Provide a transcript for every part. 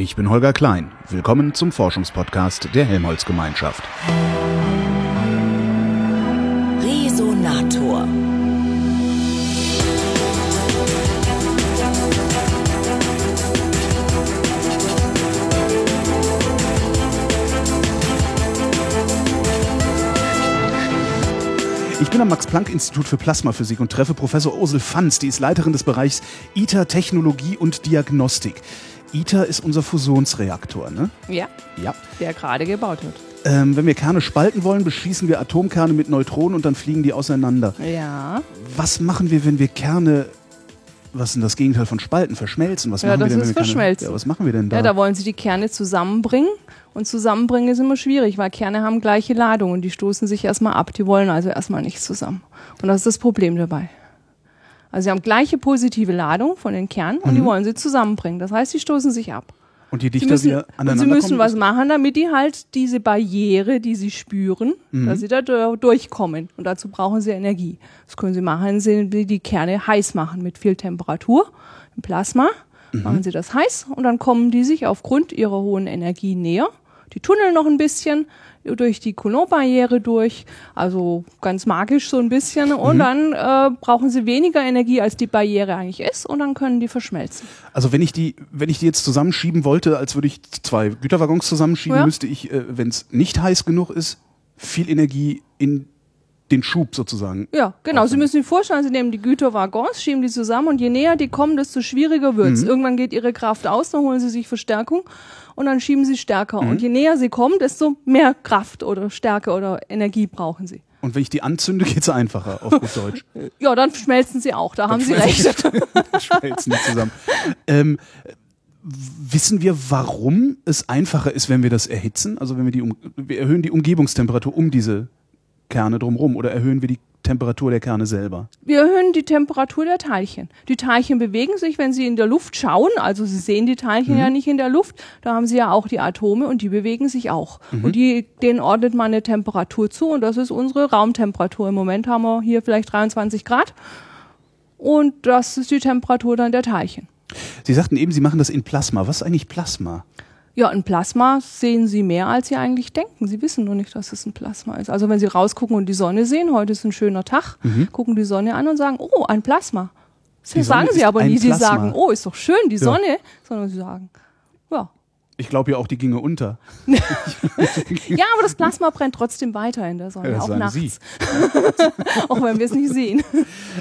Ich bin Holger Klein. Willkommen zum Forschungspodcast der Helmholtz Gemeinschaft. Resonator. Ich bin am Max-Planck-Institut für Plasmaphysik und treffe Professor Ursel Fanz, die ist Leiterin des Bereichs ITER Technologie und Diagnostik. ITER ist unser Fusionsreaktor, ne? Ja, Ja. der gerade gebaut wird. Ähm, wenn wir Kerne spalten wollen, beschießen wir Atomkerne mit Neutronen und dann fliegen die auseinander. Ja, Was machen wir, wenn wir Kerne, was ist denn das Gegenteil von spalten, verschmelzen? Was Ja, machen das wir denn, ist verschmelzen. Ja, was machen wir denn da? ja, da wollen sie die Kerne zusammenbringen. Und zusammenbringen ist immer schwierig, weil Kerne haben gleiche Ladung und die stoßen sich erstmal ab. Die wollen also erstmal nicht zusammen. Und das ist das Problem dabei. Also sie haben gleiche positive Ladung von den Kernen und die wollen sie zusammenbringen. Das heißt, sie stoßen sich ab. und Sie dichter müssen, wir und aneinander sie müssen kommen, was machen, damit die halt diese Barriere, die sie spüren, Mhm. dass sie da dur- durchkommen. Und dazu brauchen sie Energie. Das können sie machen, indem sie die Kerne heiß machen mit viel Temperatur im Plasma. Mhm. Machen sie das heiß und dann kommen die sich aufgrund ihrer hohen Energie näher. Die tunneln noch ein bisschen durch die Coulomb-Barriere durch, also ganz magisch so ein bisschen. Und Mhm. dann äh, brauchen sie weniger Energie, als die Barriere eigentlich ist, und dann können die verschmelzen. Also wenn ich die, wenn ich die jetzt zusammenschieben wollte, als würde ich zwei Güterwaggons zusammenschieben, Ja. müsste ich, äh, wenn es nicht heiß genug ist, viel Energie in den Schub sozusagen. Ja, genau. Sie müssen sich vorstellen, Sie nehmen die Güterwaggons, schieben die zusammen und je näher die kommen, desto schwieriger wird's. Irgendwann geht Ihre Kraft aus, dann holen Sie sich Verstärkung und dann schieben Sie stärker. Und je näher Sie kommen, desto mehr Kraft oder Stärke oder Energie brauchen Sie. Und wenn ich die anzünde, geht's einfacher, auf gut Deutsch. Ja, dann schmelzen Sie auch, da haben Sie recht. Schmelzen die zusammen. Ähm, wissen wir, warum es einfacher ist, wenn wir das erhitzen? Also wenn wir die, um, wir erhöhen die Umgebungstemperatur um diese Kerne drumherum oder erhöhen wir die Temperatur der Kerne selber? Wir erhöhen die Temperatur der Teilchen. Die Teilchen bewegen sich, wenn sie in der Luft schauen. Also Sie sehen die Teilchen ja nicht in der Luft. Da haben Sie ja auch die Atome und die bewegen sich auch. Und die, denen ordnet man eine Temperatur zu und das ist unsere Raumtemperatur. Im Moment haben wir hier vielleicht 23 Grad. Und das ist die Temperatur dann der Teilchen. Sie sagten eben, Sie machen das in Plasma. Was ist eigentlich Plasma? Ja, ein Plasma sehen Sie mehr, als Sie eigentlich denken. Sie wissen nur nicht, dass es ein Plasma ist. Also wenn Sie rausgucken und die Sonne sehen, heute ist ein schöner Tag, gucken die Sonne an und sagen, oh, ein Plasma. Das Die sagen Sonne Sie aber nie. Sie sagen, oh, ist doch schön, die Ja. Sonne. Sondern Sie sagen, ja. Ich glaube ja auch, die ginge unter. Ja, aber das Plasma brennt trotzdem weiter in der Sonne, Ja, auch nachts. Auch wenn wir es nicht sehen.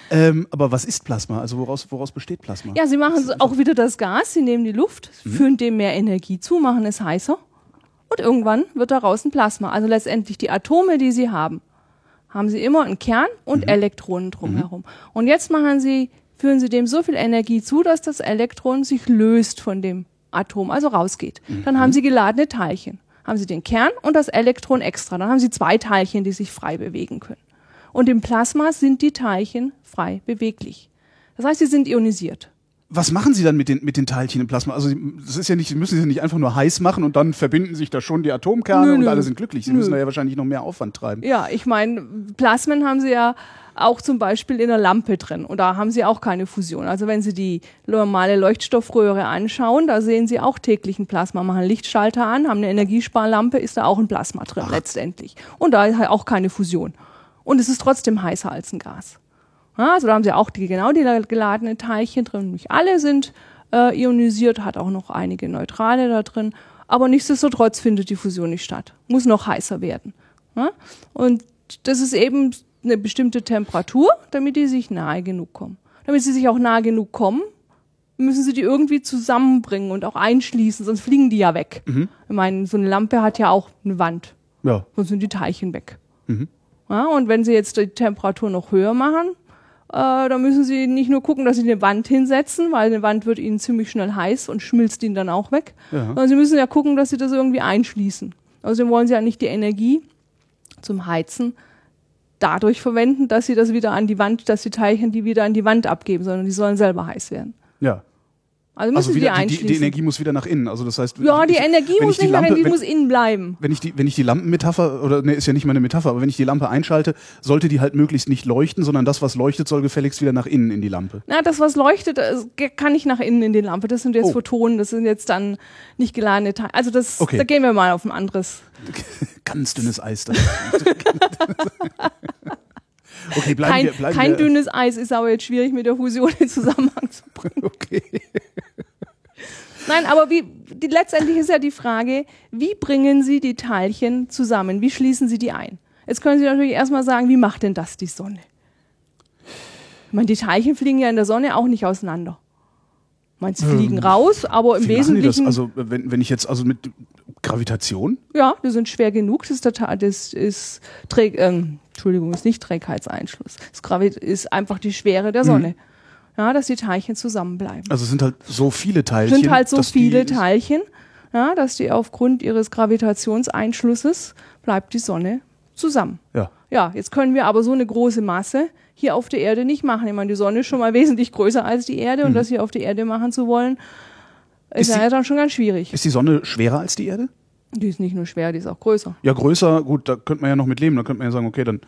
Ähm, aber was ist Plasma? Also woraus, woraus besteht Plasma? Ja, Sie machen so auch wieder das Gas, Sie nehmen die Luft, Mhm. führen dem mehr Energie zu, machen es heißer und irgendwann wird daraus ein Plasma. Also letztendlich die Atome, die Sie haben, haben Sie immer einen Kern und Mhm. Elektronen drumherum. Und jetzt machen Sie, führen Sie dem so viel Energie zu, dass das Elektron sich löst von dem Atom, also rausgeht. Dann Mhm. haben Sie geladene Teilchen. Haben Sie den Kern und das Elektron extra. Dann haben Sie zwei Teilchen, die sich frei bewegen können. Und im Plasma sind die Teilchen frei beweglich. Das heißt, sie sind ionisiert. Was machen Sie dann mit den, mit den Teilchen im Plasma? Also Sie- das ist ja nicht, Sie müssen sie nicht einfach nur heiß machen und dann verbinden sich da schon die Atomkerne Nö, und nö. alle sind glücklich. Sie Nö. müssen da ja wahrscheinlich noch mehr Aufwand treiben. Ja, ich meine, Plasmen haben sie ja auch zum Beispiel in der Lampe drin. Und da haben sie auch keine Fusion. Also wenn Sie die normale Leuchtstoffröhre anschauen, da sehen Sie auch täglich ein Plasma. Machen einen Lichtschalter an, haben eine Energiesparlampe, ist da auch ein Plasma drin letztendlich. Und da ist halt auch keine Fusion. Und es ist trotzdem heißer als ein Gas. Ja, also da haben Sie auch die, genau die geladenen Teilchen drin. Nicht alle sind äh, ionisiert, hat auch noch einige Neutrale da drin. Aber nichtsdestotrotz findet die Fusion nicht statt. Muss noch heißer werden. Ja? Und das ist eben eine bestimmte Temperatur, damit die sich nahe genug kommen. Damit sie sich auch nahe genug kommen, müssen sie die irgendwie zusammenbringen und auch einschließen, sonst fliegen die ja weg. Ich meine, so eine Lampe hat ja auch eine Wand, Ja. sonst sind die Teilchen weg. Ja, und wenn sie jetzt die Temperatur noch höher machen, äh, dann müssen sie nicht nur gucken, dass sie eine Wand hinsetzen, weil eine Wand wird ihnen ziemlich schnell heiß und schmilzt ihnen dann auch weg. Ja. Sondern sie müssen ja gucken, dass sie das irgendwie einschließen. Außerdem wollen sie ja nicht die Energie zum Heizen dadurch verwenden, dass sie das wieder an die Wand, dass die Teilchen die wieder an die Wand abgeben, sondern die sollen selber heiß werden. Ja. Also müssen Also Sie die wieder, die, die, die Energie muss wieder nach innen. Also das heißt, ja, die ich- Energie muss nicht nach Lampe, innen, die muss innen bleiben. wenn ich die, wenn ich die Lampenmetapher oder ne, ist ja nicht mal eine Metapher, aber wenn ich die Lampe einschalte, sollte die halt möglichst nicht leuchten, sondern das, was leuchtet, soll gefälligst wieder nach innen in die Lampe. Na, das, was leuchtet, das kann nicht nach innen in die Lampe. Das sind jetzt Oh. Photonen, das sind jetzt dann nicht geladene Teile. Also das, Okay. da gehen wir mal auf ein anderes. Ganz dünnes Eis da. okay, bleiben Kein, wir, bleiben kein wir. dünnes Eis ist aber jetzt schwierig mit der Fusion in Zusammenhang zu bringen. Okay. Nein, aber wie, die, letztendlich ist ja die Frage, wie bringen Sie die Teilchen zusammen? Wie schließen Sie die ein? Jetzt können Sie natürlich erstmal sagen, wie macht denn das die Sonne? Ich meine, die Teilchen fliegen ja in der Sonne auch nicht auseinander. Meine, sie fliegen raus, aber im Ähm, Wie machen die das? Wesentlichen, Also wenn, wenn ich jetzt also mit Gravitation, ja, die sind schwer genug. Das ist, der, das ist Träg, ähm, Entschuldigung, ist nicht Trägheitseinschluss. Das Gravi ist einfach die Schwere Mhm. der Sonne. Ja, dass die Teilchen zusammenbleiben. also es sind halt so viele Teilchen. sind halt so viele Teilchen, ja, dass die aufgrund ihres Gravitationseinschlusses bleibt die Sonne zusammen. Ja. Ja, jetzt können wir aber so eine große Masse hier auf der Erde nicht machen. Ich meine, die Sonne ist schon mal wesentlich größer als die Erde und das hier auf der Erde machen zu wollen, ist, Mhm. Ist ja die- dann schon ganz schwierig. Ist die Sonne schwerer als die Erde? Die ist nicht nur schwer, die ist auch größer. Ja, größer, gut, da könnte man ja noch mit leben. Da könnte man ja sagen, okay, dann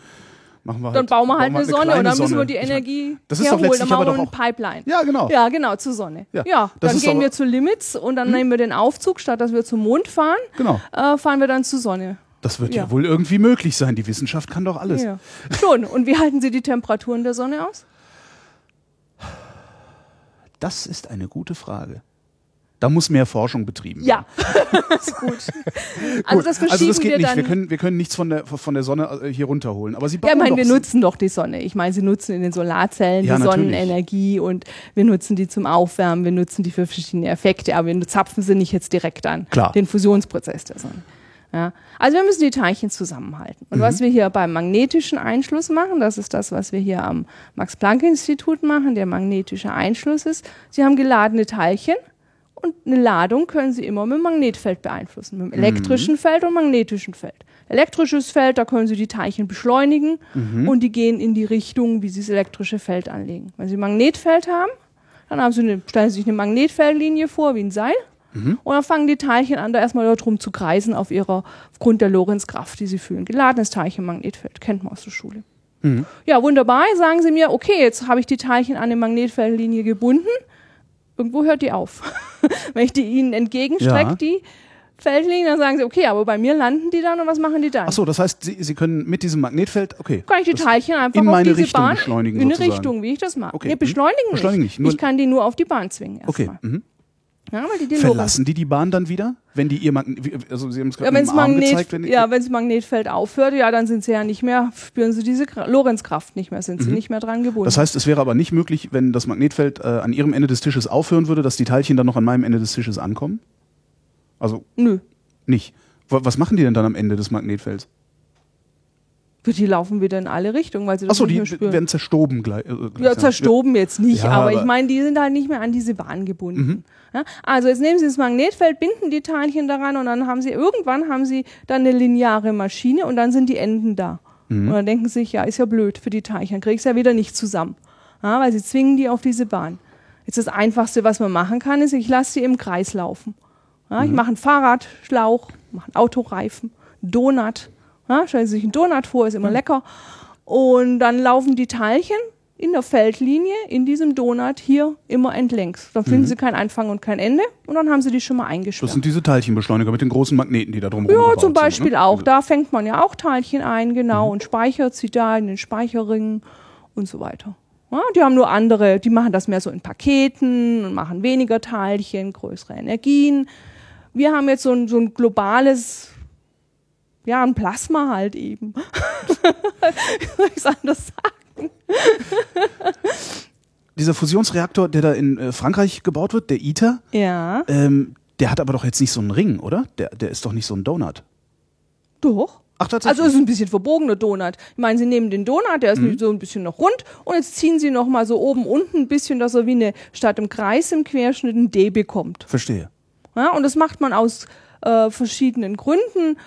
machen wir halt. Dann bauen wir halt eine Sonne und dann müssen wir die Ich mein, Energie das ist doch herholen, dann letztlich aber machen wir doch eine Pipeline. Ja, genau. Ja, genau, zur Sonne. Ja, Ja, dann gehen wir zu Limits und dann nehmen wir den Aufzug, statt dass wir zum Mond fahren, Genau. äh, fahren wir dann zur Sonne. Das wird ja. Ja. wohl irgendwie möglich sein. Die Wissenschaft kann doch alles. Ja. Schon. Und wie halten Sie die Temperaturen der Sonne aus? Das ist eine gute Frage. Da muss mehr Forschung betrieben Ja. ist gut. Also das verschieben also das geht wir nicht. Wir können, wir können nichts von der, von der Sonne äh, hier runterholen. Aber sie bauen ja, ich meine, wir nutzen doch die Sonne. Ich meine, sie nutzen in den Solarzellen Ja, die natürlich. Sonnenenergie und wir nutzen die zum Aufwärmen, wir nutzen die für verschiedene Effekte, aber wir zapfen sie nicht jetzt direkt an. Klar. Den Fusionsprozess der Sonne. Ja. Also wir müssen die Teilchen zusammenhalten. Und Mhm. was wir hier beim magnetischen Einschluss machen, das ist das, was wir hier am Max-Planck-Institut machen, der magnetische Einschluss ist, Sie haben geladene Teilchen und eine Ladung können Sie immer mit dem Magnetfeld beeinflussen, mit dem Mhm. elektrischen Feld und magnetischen Feld. Elektrisches Feld, da können Sie die Teilchen beschleunigen Mhm. und die gehen in die Richtung, wie Sie das elektrische Feld anlegen. Wenn Sie ein Magnetfeld haben, dann haben Sie eine, stellen Sie sich eine Magnetfeldlinie vor, wie ein Seil. Mhm. Und dann fangen die Teilchen an, da erstmal dort rum zu kreisen auf ihrer, aufgrund der Lorenzkraft, die sie fühlen. Geladenes Teilchen, Magnetfeld, kennt man aus der Schule. Mhm. Ja, wunderbar. Sagen Sie mir, okay, jetzt habe ich die Teilchen an eine Magnetfeldlinie gebunden. Irgendwo hört die auf. Wenn ich die Ihnen entgegenstrecke, Ja. die Feldlinie, dann sagen Sie, okay, aber bei mir landen die dann und was machen die dann? Ach so, das heißt, Sie, Sie können mit diesem Magnetfeld, okay. kann ich die Teilchen einfach in auf meine diese Richtung Bahn beschleunigen in eine. Richtung, wie ich das mache. Okay. Nee, Hm? beschleunigen, Beschleunigen nicht. nicht, ich kann die nur auf die Bahn zwingen Okay. erstmal. Mhm. Ja, die Verlassen die die Bahn dann wieder, wenn die ihr Magnet, also Sie haben es gerade Ja, mit wenn dem das Arm Magnet, gezeigt, wenn ja, wenn's Magnetfeld aufhört, ja, dann sind sie ja nicht mehr, spüren sie diese Lorenzkraft nicht mehr, sind sie nicht mehr dran gebunden. Mhm. Das heißt, es wäre aber nicht möglich, wenn das Magnetfeld äh, an Ihrem Ende des Tisches aufhören würde, dass die Teilchen dann noch an meinem Ende des Tisches ankommen? Also Nö. nicht. Wa- Was machen die denn dann am Ende des Magnetfelds? Die laufen wieder in alle Richtungen, weil sie das Achso, nicht die mehr spüren. werden zerstoben gleich. Äh, ja, gleichsam. zerstoben jetzt nicht, Ja, aber, aber- Mhm. ich meine, die sind halt nicht mehr an diese Bahn gebunden. Ja? Also jetzt nehmen Sie das Magnetfeld, binden die Teilchen daran und dann haben Sie, irgendwann haben Sie dann eine lineare Maschine und dann sind die Enden da. Mhm. Und dann denken Sie sich, ja, ist ja blöd für die Teilchen, dann krieg ich ja wieder nicht zusammen. Ja, weil Sie zwingen die auf diese Bahn. Jetzt das Einfachste, was man machen kann, ist, ich lasse sie im Kreis laufen. Ja, Mhm. Ich mache einen Fahrradschlauch, mache einen Autoreifen, einen Donut. Ja, stellen Sie sich einen Donut vor, ist immer Mhm. lecker. Und dann laufen die Teilchen in der Feldlinie in diesem Donut hier immer entlängs. Dann finden Sie kein Anfang und kein Ende und dann haben Sie die schon mal Mhm. Das eingesperrt. sind diese Teilchenbeschleuniger mit den großen Magneten, die da drum Ja, zum Beispiel sind, ne? auch. Da fängt man ja auch Teilchen ein, genau, und speichert sie da in den Speicherringen und so weiter. Ja, die haben nur andere, die machen das mehr so in Paketen und machen weniger Teilchen, größere Energien. Wir haben jetzt so ein, so ein globales, ja, ein Plasma halt eben. Wie soll ich es anders sagen? Dieser Fusionsreaktor, der da in äh, Frankreich gebaut wird, der ITER, Ja, ähm, der hat aber doch jetzt nicht so einen Ring, oder? Der, der ist doch nicht so ein Donut. doch. Ach, tatsächlich. Also es ist ein bisschen verbogener Donut. Ich meine, Sie nehmen den Donut, der ist Mhm. so ein bisschen noch rund und jetzt ziehen Sie noch mal so oben unten ein bisschen, dass er wie eine statt im Kreis im Querschnitt ein D bekommt. Verstehe. Ja, und das macht man aus äh, verschiedenen Gründen.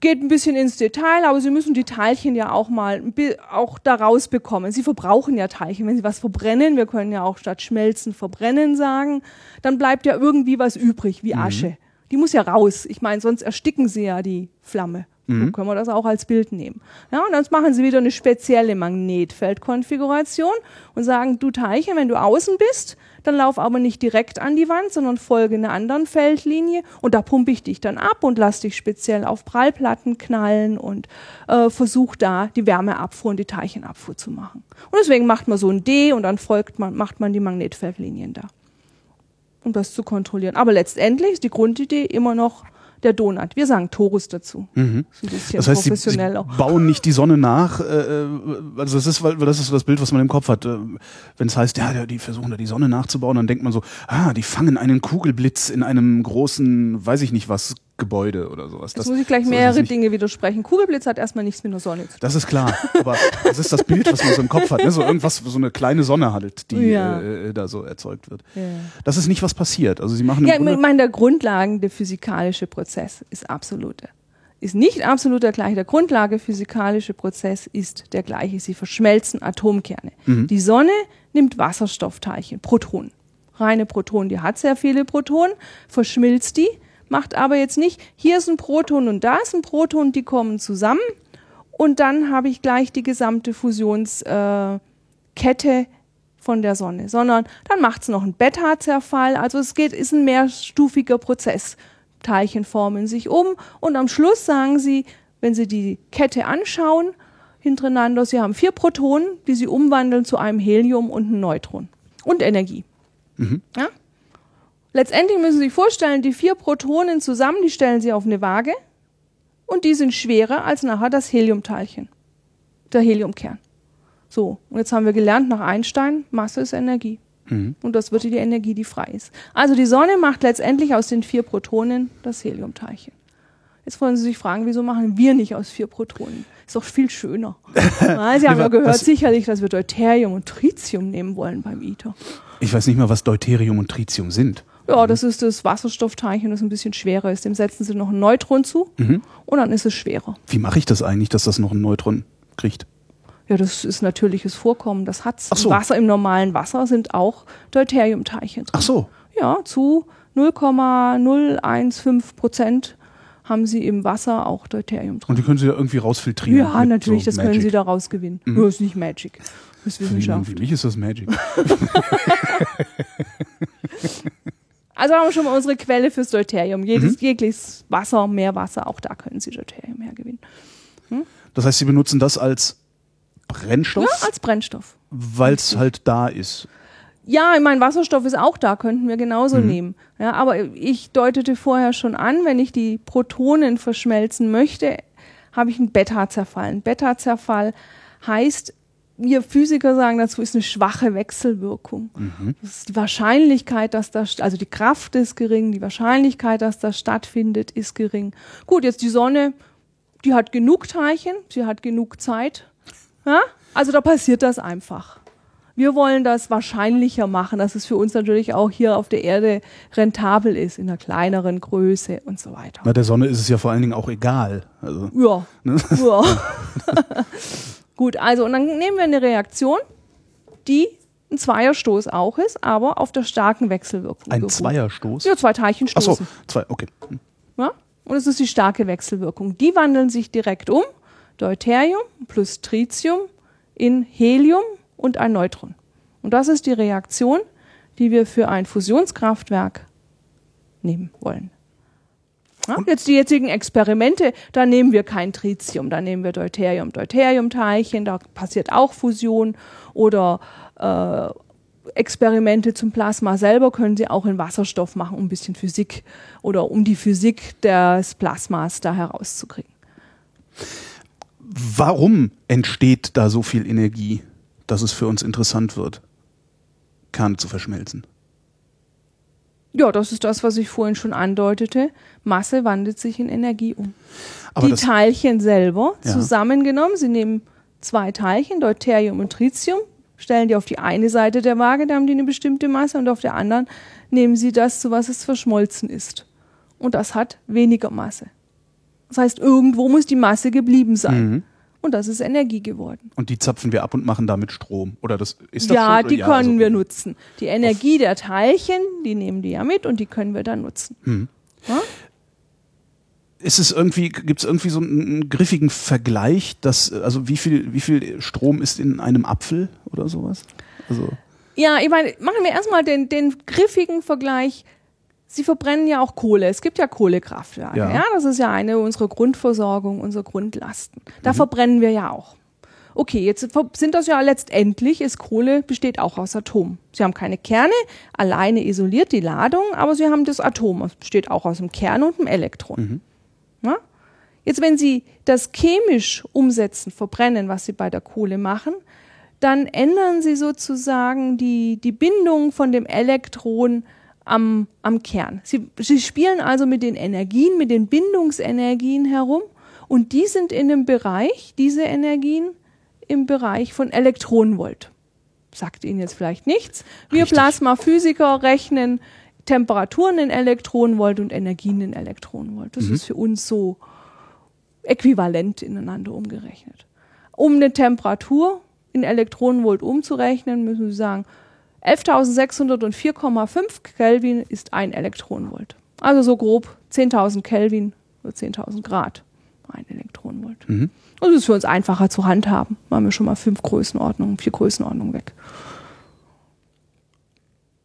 Geht ein bisschen ins Detail, aber Sie müssen die Teilchen ja auch mal auch da rausbekommen. Sie verbrauchen ja Teilchen. Wenn Sie was verbrennen, wir können ja auch statt schmelzen verbrennen sagen, dann bleibt ja irgendwie was übrig, wie Asche. Mhm. Die muss ja raus. Ich meine, sonst ersticken Sie ja die Flamme. Mhm. So können wir das auch als Bild nehmen. Ja, und dann machen Sie wieder eine spezielle Magnetfeldkonfiguration und sagen, du Teilchen, wenn du außen bist, dann lauf aber nicht direkt an die Wand, sondern folge einer anderen Feldlinie und da pumpe ich dich dann ab und lass dich speziell auf Prallplatten knallen und äh, versuch da die Wärmeabfuhr und die Teilchenabfuhr zu machen. Und deswegen macht man so ein D und dann folgt man, macht man die Magnetfeldlinien da. Um das zu kontrollieren. Aber letztendlich ist die Grundidee immer noch der Donut. Wir sagen Torus dazu. Mhm. Das, heißt, sie, sie, bauen nicht die Sonne nach. Äh, äh, also das ist, weil das ist das Bild, was man im Kopf hat. Äh, Wenn es heißt, ja, die versuchen da die Sonne nachzubauen, dann denkt man so, ah, die fangen einen Kugelblitz in einem großen, weiß ich nicht was, Gebäude oder sowas. Das, Jetzt muss ich gleich mehrere Dinge widersprechen. Kugelblitz hat erstmal nichts mit einer Sonne zu tun. Das ist klar, aber das ist das Bild, was man so im Kopf hat. Ne? So irgendwas, so eine kleine Sonne halt, die ja. äh, da so erzeugt wird. Ja. Das ist nicht, was passiert. Also sie machen Ja, ich meine, der grundlegende physikalische Prozess ist absolute. Ist nicht absolut der gleiche. Der Grundlage physikalische Prozess ist der gleiche. Sie verschmelzen Atomkerne. Mhm. Die Sonne nimmt Wasserstoffteilchen, Protonen. Reine Protonen, die hat sehr viele Protonen, verschmilzt die, macht aber jetzt nicht, hier ist ein Proton und da ist ein Proton, die kommen zusammen und dann habe ich gleich die gesamte Fusionskette äh, von der Sonne, sondern dann macht es noch einen Beta-Zerfall. Also es geht, ist ein mehrstufiger Prozess. Teilchen formen sich um und am Schluss sagen sie, wenn Sie die Kette anschauen, hintereinander, Sie haben vier Protonen, die Sie umwandeln zu einem Helium und einem Neutron und Energie. Mhm. Ja? Letztendlich müssen Sie sich vorstellen, die vier Protonen zusammen, die stellen Sie auf eine Waage und die sind schwerer als nachher das Heliumteilchen, der Heliumkern. So, und jetzt haben wir gelernt nach Einstein, Masse ist Energie. Mhm. Und das wird die Energie, die frei ist. Also die Sonne macht letztendlich aus den vier Protonen das Heliumteilchen. Jetzt wollen Sie sich fragen, wieso machen wir nicht aus vier Protonen? Ist doch viel schöner. Sie haben ja gehört sicherlich, dass wir Deuterium und Tritium nehmen wollen beim ITER. Ich weiß nicht mal, was Deuterium und Tritium sind. Ja, das ist das Wasserstoffteilchen, das ein bisschen schwerer ist. Dem setzen sie noch ein Neutron zu mhm. und dann ist es schwerer. Wie mache ich das eigentlich, dass das noch ein Neutron kriegt? Ja, das ist natürliches Vorkommen. Das hat's. So. Im Wasser, im normalen Wasser sind auch Deuteriumteilchen drin. Ach so. Ja, zu 0,015 Prozent haben sie im Wasser auch Deuterium drin. Und die können sie da irgendwie rausfiltrieren? Ja, natürlich, so das Magic. können sie da rausgewinnen. Mhm. Nur ist nicht Magic. Das ist Wissenschaft. Für mich ist das Magic. Also haben wir schon mal unsere Quelle fürs Deuterium. Jedes, mhm. Jegliches Wasser, Meerwasser, auch da können Sie Deuterium hergewinnen. Hm? Das heißt, Sie benutzen das als Brennstoff? Ja, als Brennstoff. Weil es halt da ist. Ja, ich meine, Wasserstoff ist auch da, könnten wir genauso mhm. nehmen. Ja, aber ich deutete vorher schon an, wenn ich die Protonen verschmelzen möchte, habe ich einen Beta-Zerfall. Ein Beta-Zerfall heißt, wir Physiker sagen dazu, ist eine schwache Wechselwirkung. Mhm. Das ist die Wahrscheinlichkeit, dass das, also die Kraft ist gering, die Wahrscheinlichkeit, dass das stattfindet, ist gering. Gut, jetzt die Sonne, die hat genug Teilchen, sie hat genug Zeit. Ja? Also da passiert das einfach. Wir wollen das wahrscheinlicher machen, dass es für uns natürlich auch hier auf der Erde rentabel ist, in einer kleineren Größe und so weiter. Na, der Sonne ist es ja vor allen Dingen auch egal. Also, ja. Ne? ja. Gut, also und dann nehmen wir eine Reaktion, die ein Zweierstoß auch ist, aber auf der starken Wechselwirkung. Ein beruht. Zweierstoß? Ja, zwei Teilchen stoßen. Ach so, zwei, okay. Hm. Ja? Und es ist die starke Wechselwirkung. Die wandeln sich direkt um. Deuterium plus Tritium in Helium und ein Neutron. Und das ist die Reaktion, die wir für ein Fusionskraftwerk nehmen wollen. Ja, jetzt die jetzigen Experimente, da nehmen wir kein Tritium, da nehmen wir Deuterium, Deuterium-Teilchen, da passiert auch Fusion oder äh, Experimente zum Plasma selber können Sie auch in Wasserstoff machen, um ein bisschen Physik oder um die Physik des Plasmas da herauszukriegen. Warum entsteht da so viel Energie, dass es für uns interessant wird, Kerne zu verschmelzen? Ja, das ist das, was ich vorhin schon andeutete. Masse wandelt sich in Energie um. Aber die Teilchen selber ja. zusammengenommen, Sie nehmen zwei Teilchen, Deuterium und Tritium, stellen die auf die eine Seite der Waage, da haben die eine bestimmte Masse, und auf der anderen nehmen Sie das, zu was es verschmolzen ist. Und das hat weniger Masse. Das heißt, irgendwo muss die Masse geblieben sein. Mhm. Und das ist Energie geworden. Und die zapfen wir ab und machen damit Strom. Oder das ist das ja, schon? die können also- wir nutzen. Die Energie der Teilchen, die nehmen die ja mit und die können wir dann nutzen. Hm. Ja? Ist es irgendwie, gibt es irgendwie so einen, einen griffigen Vergleich, dass, also wie viel, wie viel Strom ist in einem Apfel oder sowas? Also, Ja, ich meine, machen wir erstmal den, den griffigen Vergleich. Sie verbrennen ja auch Kohle. Es gibt ja Kohlekraftwerke. Ja. Ja. das ist ja eine unserer Grundversorgung, unserer Grundlasten. Mhm. Da verbrennen wir ja auch. Okay, jetzt sind das ja letztendlich, ist Kohle besteht auch aus Atom. Sie haben keine Kerne, alleine isoliert die Ladung, aber sie haben das Atom. Es besteht auch aus einem Kern und einem Elektron. Ja? Jetzt, wenn Sie das chemisch umsetzen, verbrennen, was Sie bei der Kohle machen, dann ändern Sie sozusagen die, die Bindung von dem Elektron am, am Kern. Sie, Sie spielen also mit den Energien, mit den Bindungsenergien herum und die sind in dem Bereich, diese Energien, im Bereich von Elektronenvolt. Sagt Ihnen jetzt vielleicht nichts. Wir Richtig. Plasmaphysiker rechnen Temperaturen in Elektronenvolt und Energien in Elektronenvolt. Das ist für uns so äquivalent ineinander umgerechnet. Um eine Temperatur in Elektronenvolt umzurechnen, müssen Sie sagen, 11.604,5 Kelvin ist ein Elektronenvolt. Also so grob 10.000 Kelvin oder 10.000 Grad ein Elektronenvolt. Mhm. Das ist für uns einfacher zu handhaben. Haben wir schon mal fünf Größenordnungen, vier Größenordnungen weg.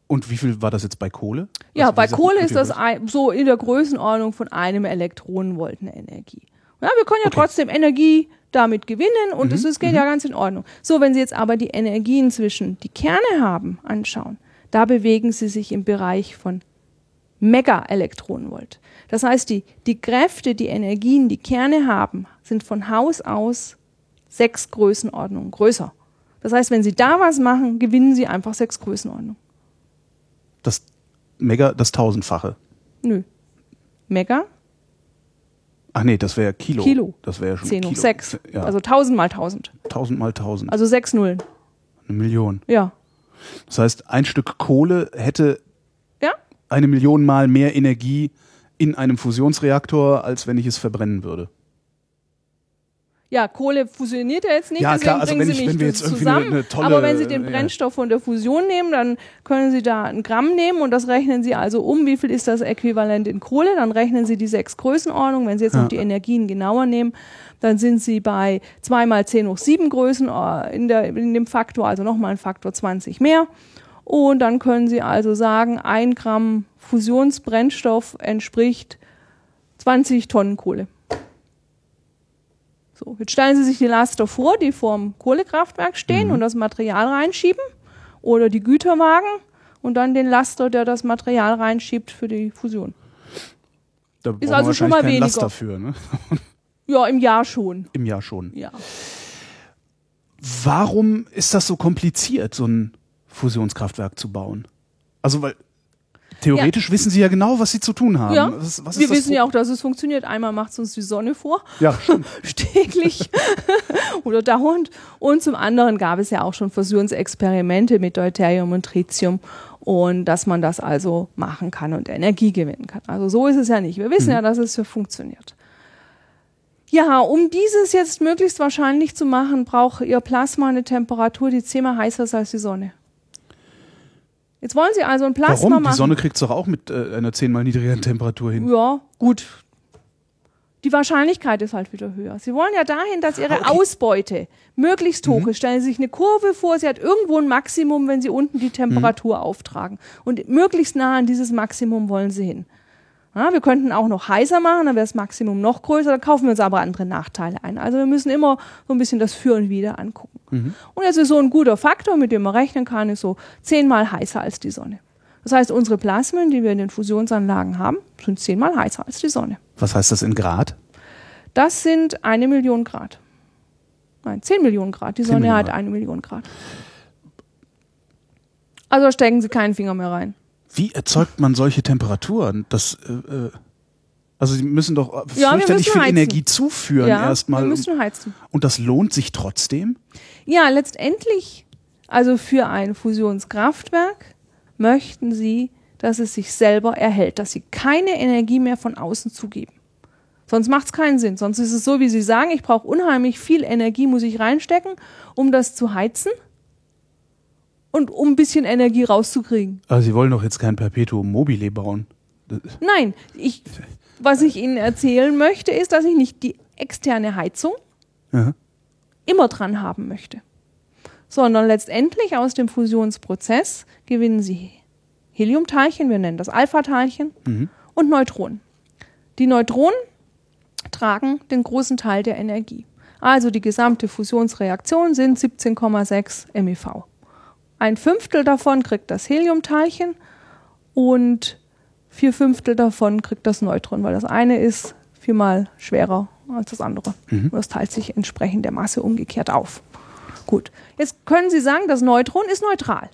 und wie viel war das jetzt bei Kohle? Ja, Also, bei Kohle ist das ein, so in der Größenordnung von einem Elektronenvolt eine Energie. Ja, wir können ja Okay. trotzdem Energie damit gewinnen und Mhm, das ist, geht ja ganz in Ordnung. So, wenn Sie jetzt aber die Energien zwischen die Kerne haben, anschauen, da bewegen sie sich im Bereich von Mega-Elektronenvolt. Das heißt, die, die Kräfte, die Energien, die Kerne haben, sind von Haus aus sechs Größenordnungen größer. Das heißt, wenn Sie da was machen, gewinnen Sie einfach sechs Größenordnungen. Das Mega, das Tausendfache. Nö. Mega, Ach nee, das wäre Kilo. Kilo. Das wäre ja schon 10 hoch Kilo. 6. Ja, Also 1000 mal 1000. 1000 mal 1000. Also 6 Nullen. eine Million. Ja. Das heißt, ein Stück Kohle hätte Ja? eine Million Mal mehr Energie in einem Fusionsreaktor, als wenn ich es verbrennen würde. Ja, Kohle fusioniert ja jetzt nicht, Ja, deswegen klar, also bringen sie ich- nicht das zusammen. eine- eine tolle, Aber wenn Sie den. Brennstoff von der Fusion nehmen, dann können Sie da ein Gramm nehmen und das rechnen Sie also um. Wie viel ist das Äquivalent in Kohle? Dann rechnen Sie die sechs Größenordnungen. Wenn Sie jetzt Ja. noch die Energien genauer nehmen, dann sind Sie bei 2 mal 10 hoch 7 Größen äh, in, der, in dem Faktor, also nochmal ein Faktor 20 mehr. Und dann können Sie also sagen, ein Gramm Fusionsbrennstoff entspricht 20 Tonnen Kohle. So, jetzt stellen Sie sich die Laster vor, die vorm Kohlekraftwerk stehen und das Material reinschieben oder die Güterwagen und dann den Laster, der das Material reinschiebt für die Fusion. Da Ist also schon mal weniger. Last dafür, ne? Ja, im Jahr schon. Im Jahr schon. Ja. Warum ist das so kompliziert, so ein Fusionskraftwerk zu bauen? Also, weil theoretisch wissen sie ja genau, was sie zu tun haben. Ja. Was, was Wir wissen ja auch, dass es funktioniert. Einmal macht es uns die Sonne vor, Ja, täglich oder dauernd. Und zum anderen gab es ja auch schon Fusionsexperimente mit Deuterium und Tritium und dass man das also machen kann und Energie gewinnen kann. Also so ist es ja nicht. Wir wissen ja, dass es so funktioniert. Ja, um dieses jetzt möglichst wahrscheinlich zu machen, braucht Ihr Plasma eine Temperatur, die zehnmal heißer ist als die Sonne. Jetzt wollen Sie also ein Plasma Warum? machen. Die Sonne kriegt es doch auch mit äh, einer zehnmal niedrigeren Temperatur hin. Ja, gut. Die Wahrscheinlichkeit ist halt wieder höher. Sie wollen ja dahin, dass Ihre okay. Mhm. Ausbeute möglichst hoch ist. Stellen Sie sich eine Kurve vor, sie hat irgendwo ein Maximum, wenn Sie unten die Temperatur Mhm. auftragen. Und möglichst nah an dieses Maximum wollen Sie hin. Ja, wir könnten auch noch heißer machen, dann wäre das Maximum noch größer, dann kaufen wir uns aber andere Nachteile ein. Also wir müssen immer so ein bisschen das Für und Wider angucken. Mhm. Und jetzt ist so ein guter Faktor, mit dem man rechnen kann, ist so zehnmal heißer als die Sonne. Das heißt, unsere Plasmen, die wir in den Fusionsanlagen haben, sind zehnmal heißer als die Sonne. Was heißt das in Grad? Das sind eine Million Grad. Nein, zehn Millionen Grad. Die 10 Sonne Millionen hat eine Million Grad. Also stecken Sie keinen Finger mehr rein. Wie erzeugt man solche Temperaturen? Das, äh, äh, also sie müssen doch äh, Ja, fürchterlich viel heizen. Energie zuführen ja, erstmal. wir müssen heizen. und das lohnt sich trotzdem? Ja, letztendlich, also für ein Fusionskraftwerk möchten Sie, dass es sich selber erhält, dass Sie keine Energie mehr von außen zugeben. Sonst macht es keinen Sinn. Sonst ist es so, wie Sie sagen, ich brauche unheimlich viel Energie, muss ich reinstecken, um das zu heizen und um ein bisschen Energie rauszukriegen. Aber Sie wollen doch jetzt kein Perpetuum mobile bauen. Nein, ich, was ich Ihnen erzählen möchte, ist, dass ich nicht die externe Heizung Ja. immer dran haben möchte, sondern letztendlich aus dem Fusionsprozess gewinnen Sie Heliumteilchen, wir nennen das Alpha-Teilchen, Mhm. und Neutronen. Die Neutronen tragen den großen Teil der Energie. Also die gesamte Fusionsreaktion sind 17,6 MeV. Ein Fünftel davon kriegt das Heliumteilchen und vier Fünftel davon kriegt das Neutron, weil das eine ist viermal schwerer als das andere. Mhm. Und das teilt sich entsprechend der Masse umgekehrt auf. Gut, jetzt können Sie sagen, das Neutron ist neutral.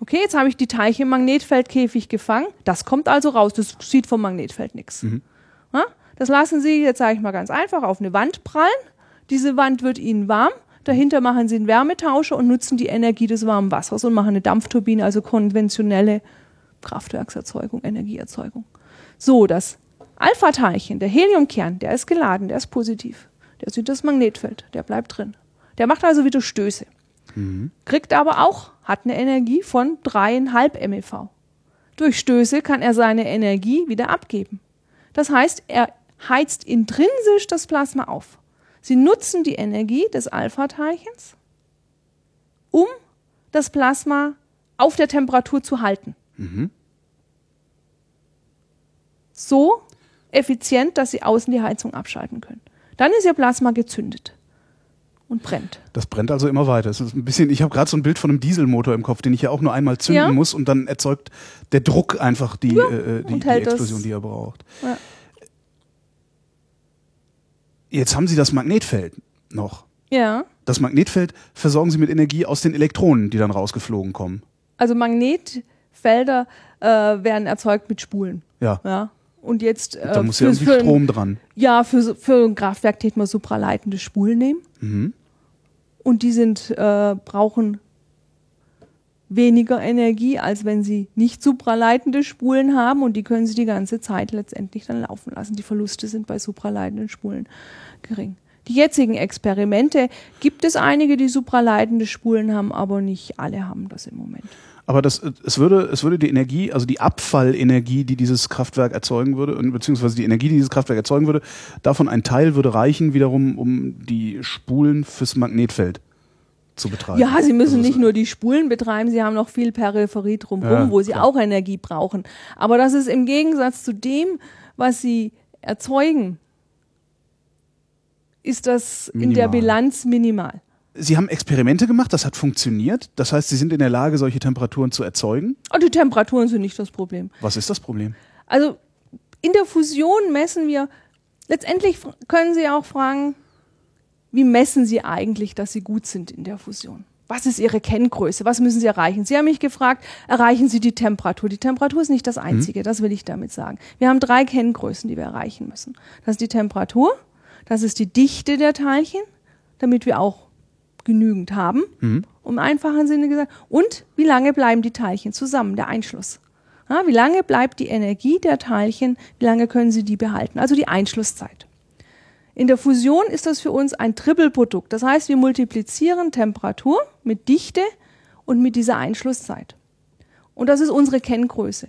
Okay, jetzt habe ich die Teilchen im Magnetfeldkäfig gefangen. Das kommt also raus. Das sieht vom Magnetfeld nichts. Ja? Das lassen Sie, jetzt sage ich mal ganz einfach, auf eine Wand prallen. Diese Wand wird Ihnen warm. Dahinter machen Sie einen Wärmetauscher und nutzen die Energie des warmen Wassers und machen eine Dampfturbine, also konventionelle Kraftwerkserzeugung, Energieerzeugung. So, das Alpha-Teilchen, der Heliumkern, der ist geladen, der ist positiv. Der sieht das Magnetfeld, der bleibt drin. Der macht also wieder Stöße. Kriegt aber auch, hat eine Energie von dreieinhalb MeV. Durch Stöße kann er seine Energie wieder abgeben. Das heißt, er heizt intrinsisch das Plasma auf. Sie nutzen die Energie des Alpha-Teilchens, um das Plasma auf der Temperatur zu halten. So effizient, dass sie außen die Heizung abschalten können. Dann ist ihr Plasma gezündet und brennt. Das brennt also immer weiter. Es ist ein bisschen, ich habe gerade so ein Bild von einem Dieselmotor im Kopf, den ich ja auch nur einmal zünden Ja. muss und dann erzeugt der Druck einfach die, äh, die, und die hält das- Explosion, die er braucht. Ja. Jetzt haben Sie das Magnetfeld noch. Ja. Das Magnetfeld versorgen Sie mit Energie aus den Elektronen, die dann rausgeflogen kommen. Also Magnetfelder äh, werden erzeugt mit Spulen. Ja. Ja. Und jetzt äh, Da muss ja irgendwie für, ein, Strom dran. ja, für, für ein Kraftwerk täte man supraleitende Spulen nehmen. Mhm. Und die sind, äh, brauchen weniger Energie, als wenn sie nicht supraleitende Spulen haben und die können sie die ganze Zeit letztendlich dann laufen lassen. Die Verluste sind bei supraleitenden Spulen gering. Die jetzigen Experimente gibt es einige, die supraleitende Spulen haben, aber nicht alle haben das im Moment. Aber das, es würde, es würde die Energie, also die Abfallenergie, die dieses Kraftwerk erzeugen würde, beziehungsweise die Energie, die dieses Kraftwerk erzeugen würde, davon ein Teil würde reichen, wiederum, um die Spulen fürs Magnetfeld zu betreiben. Ja, sie müssen Also nicht nur die Spulen betreiben, sie haben noch viel Peripherie drumherum, Ja, wo sie klar. auch Energie brauchen. Aber das ist im Gegensatz zu dem, was sie erzeugen, ist das in der Minimal. Bilanz minimal. Sie haben Experimente gemacht, das hat funktioniert. Das heißt, Sie sind in der Lage, solche Temperaturen zu erzeugen. Und die Temperaturen sind nicht das Problem. Was ist das Problem? Also in der Fusion messen wir, letztendlich können Sie auch fragen, wie messen Sie eigentlich, dass Sie gut sind in der Fusion? Was ist Ihre Kenngröße? Was müssen Sie erreichen? Sie haben mich gefragt, erreichen Sie die Temperatur? Die Temperatur ist nicht das Einzige, das will ich damit sagen. Wir haben drei Kenngrößen, die wir erreichen müssen. Das ist die Temperatur, das ist die Dichte der Teilchen, damit wir auch genügend haben, um einfachen Sinne gesagt, und wie lange bleiben die Teilchen zusammen, der Einschluss. Ja, wie lange bleibt die Energie der Teilchen, wie lange können sie die behalten, also die Einschlusszeit. In der Fusion ist das für uns ein Trippelprodukt. Das heißt, wir multiplizieren Temperatur mit Dichte und mit dieser Einschlusszeit. Und das ist unsere Kenngröße.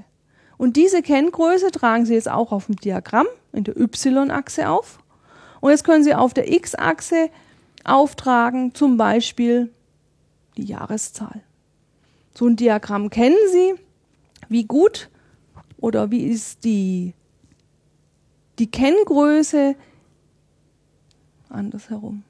Und diese Kenngröße tragen Sie jetzt auch auf dem Diagramm in der Y-Achse auf. Und jetzt können Sie auf der X-Achse auftragen, zum Beispiel die Jahreszahl. So ein Diagramm kennen Sie. Wie gut oder wie ist die, die Kenngröße andersherum?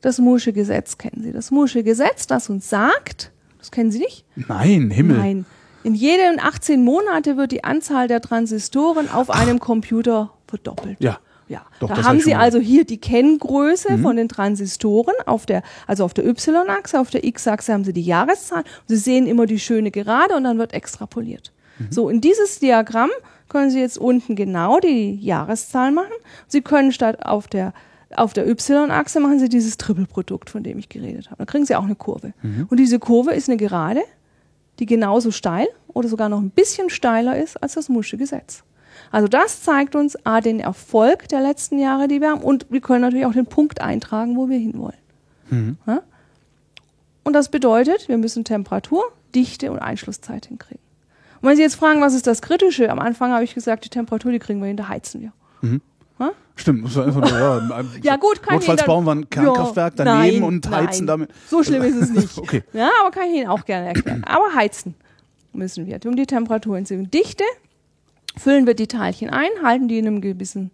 Das Mursche Gesetz kennen Sie. Das Mursche Gesetz, das uns sagt, das kennen Sie nicht? Nein, Himmel. Nein. In jedem 18 Monate wird die Anzahl der Transistoren auf einem Computer verdoppelt. Ja. Ja, Doch, da haben Sie also hier die Kenngröße von den Transistoren auf der, also auf der Y-Achse, auf der X-Achse haben Sie die Jahreszahl. Sie sehen immer die schöne Gerade und dann wird extrapoliert. So, in dieses Diagramm können Sie jetzt unten genau die Jahreszahl machen. Sie können statt auf der auf der Y-Achse machen Sie dieses Trippelprodukt, von dem ich geredet habe. Da kriegen Sie auch eine Kurve. Und diese Kurve ist eine Gerade, die genauso steil oder sogar noch ein bisschen steiler ist als das Mursche Gesetz. Also das zeigt uns A, den Erfolg der letzten Jahre, die wir haben, und wir können natürlich auch den Punkt eintragen, wo wir hinwollen. Mhm. Ja? Und das bedeutet, wir müssen Temperatur, Dichte und Einschlusszeit hinkriegen. Und wenn Sie jetzt fragen, was ist das Kritische? Am Anfang habe ich gesagt, die Temperatur, die kriegen wir hin, da heizen wir. Stimmt, muss man einfach nur, ja, Ja, gut, kann Notfalls bauen wir ein Kernkraftwerk Ja, daneben nein, und heizen nein. damit. So schlimm ist es nicht. Okay. Ja, aber kann ich Ihnen auch gerne erklären. Aber heizen müssen wir, um die Temperatur hinzunehmen. Dichte füllen wir die Teilchen ein, halten die in einem gewissen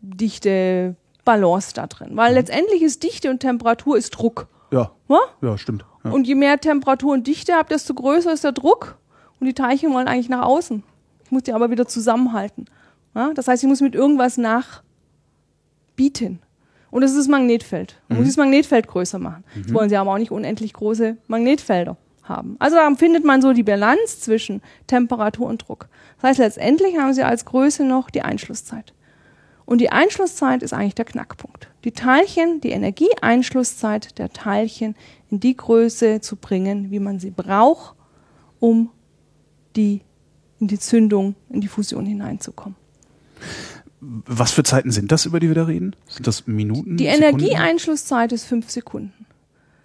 dichte Balance da drin. Weil Mhm. letztendlich ist Dichte und Temperatur ist Druck. Ja, Ja? ja, stimmt. Ja. Und je mehr Temperatur und Dichte habt, desto größer ist der Druck. Und die Teilchen wollen eigentlich nach außen. Ich muss die aber wieder zusammenhalten. Ja? Das heißt, ich muss mit irgendwas nachbieten. Und das ist das Magnetfeld. Man muss das Magnetfeld größer machen. Jetzt wollen sie aber auch nicht unendlich große Magnetfelder haben. Also da findet man so die Balance zwischen Temperatur und Druck. Das heißt, letztendlich haben sie als Größe noch die Einschlusszeit. Und die Einschlusszeit ist eigentlich der Knackpunkt. Die Teilchen, die Energieeinschlusszeit der Teilchen in die Größe zu bringen, wie man sie braucht, um die, in die Zündung, in die Fusion hineinzukommen. Was für Zeiten sind das, über die wir da reden? Sind das Minuten? Die? Energieeinschlusszeit ist fünf Sekunden.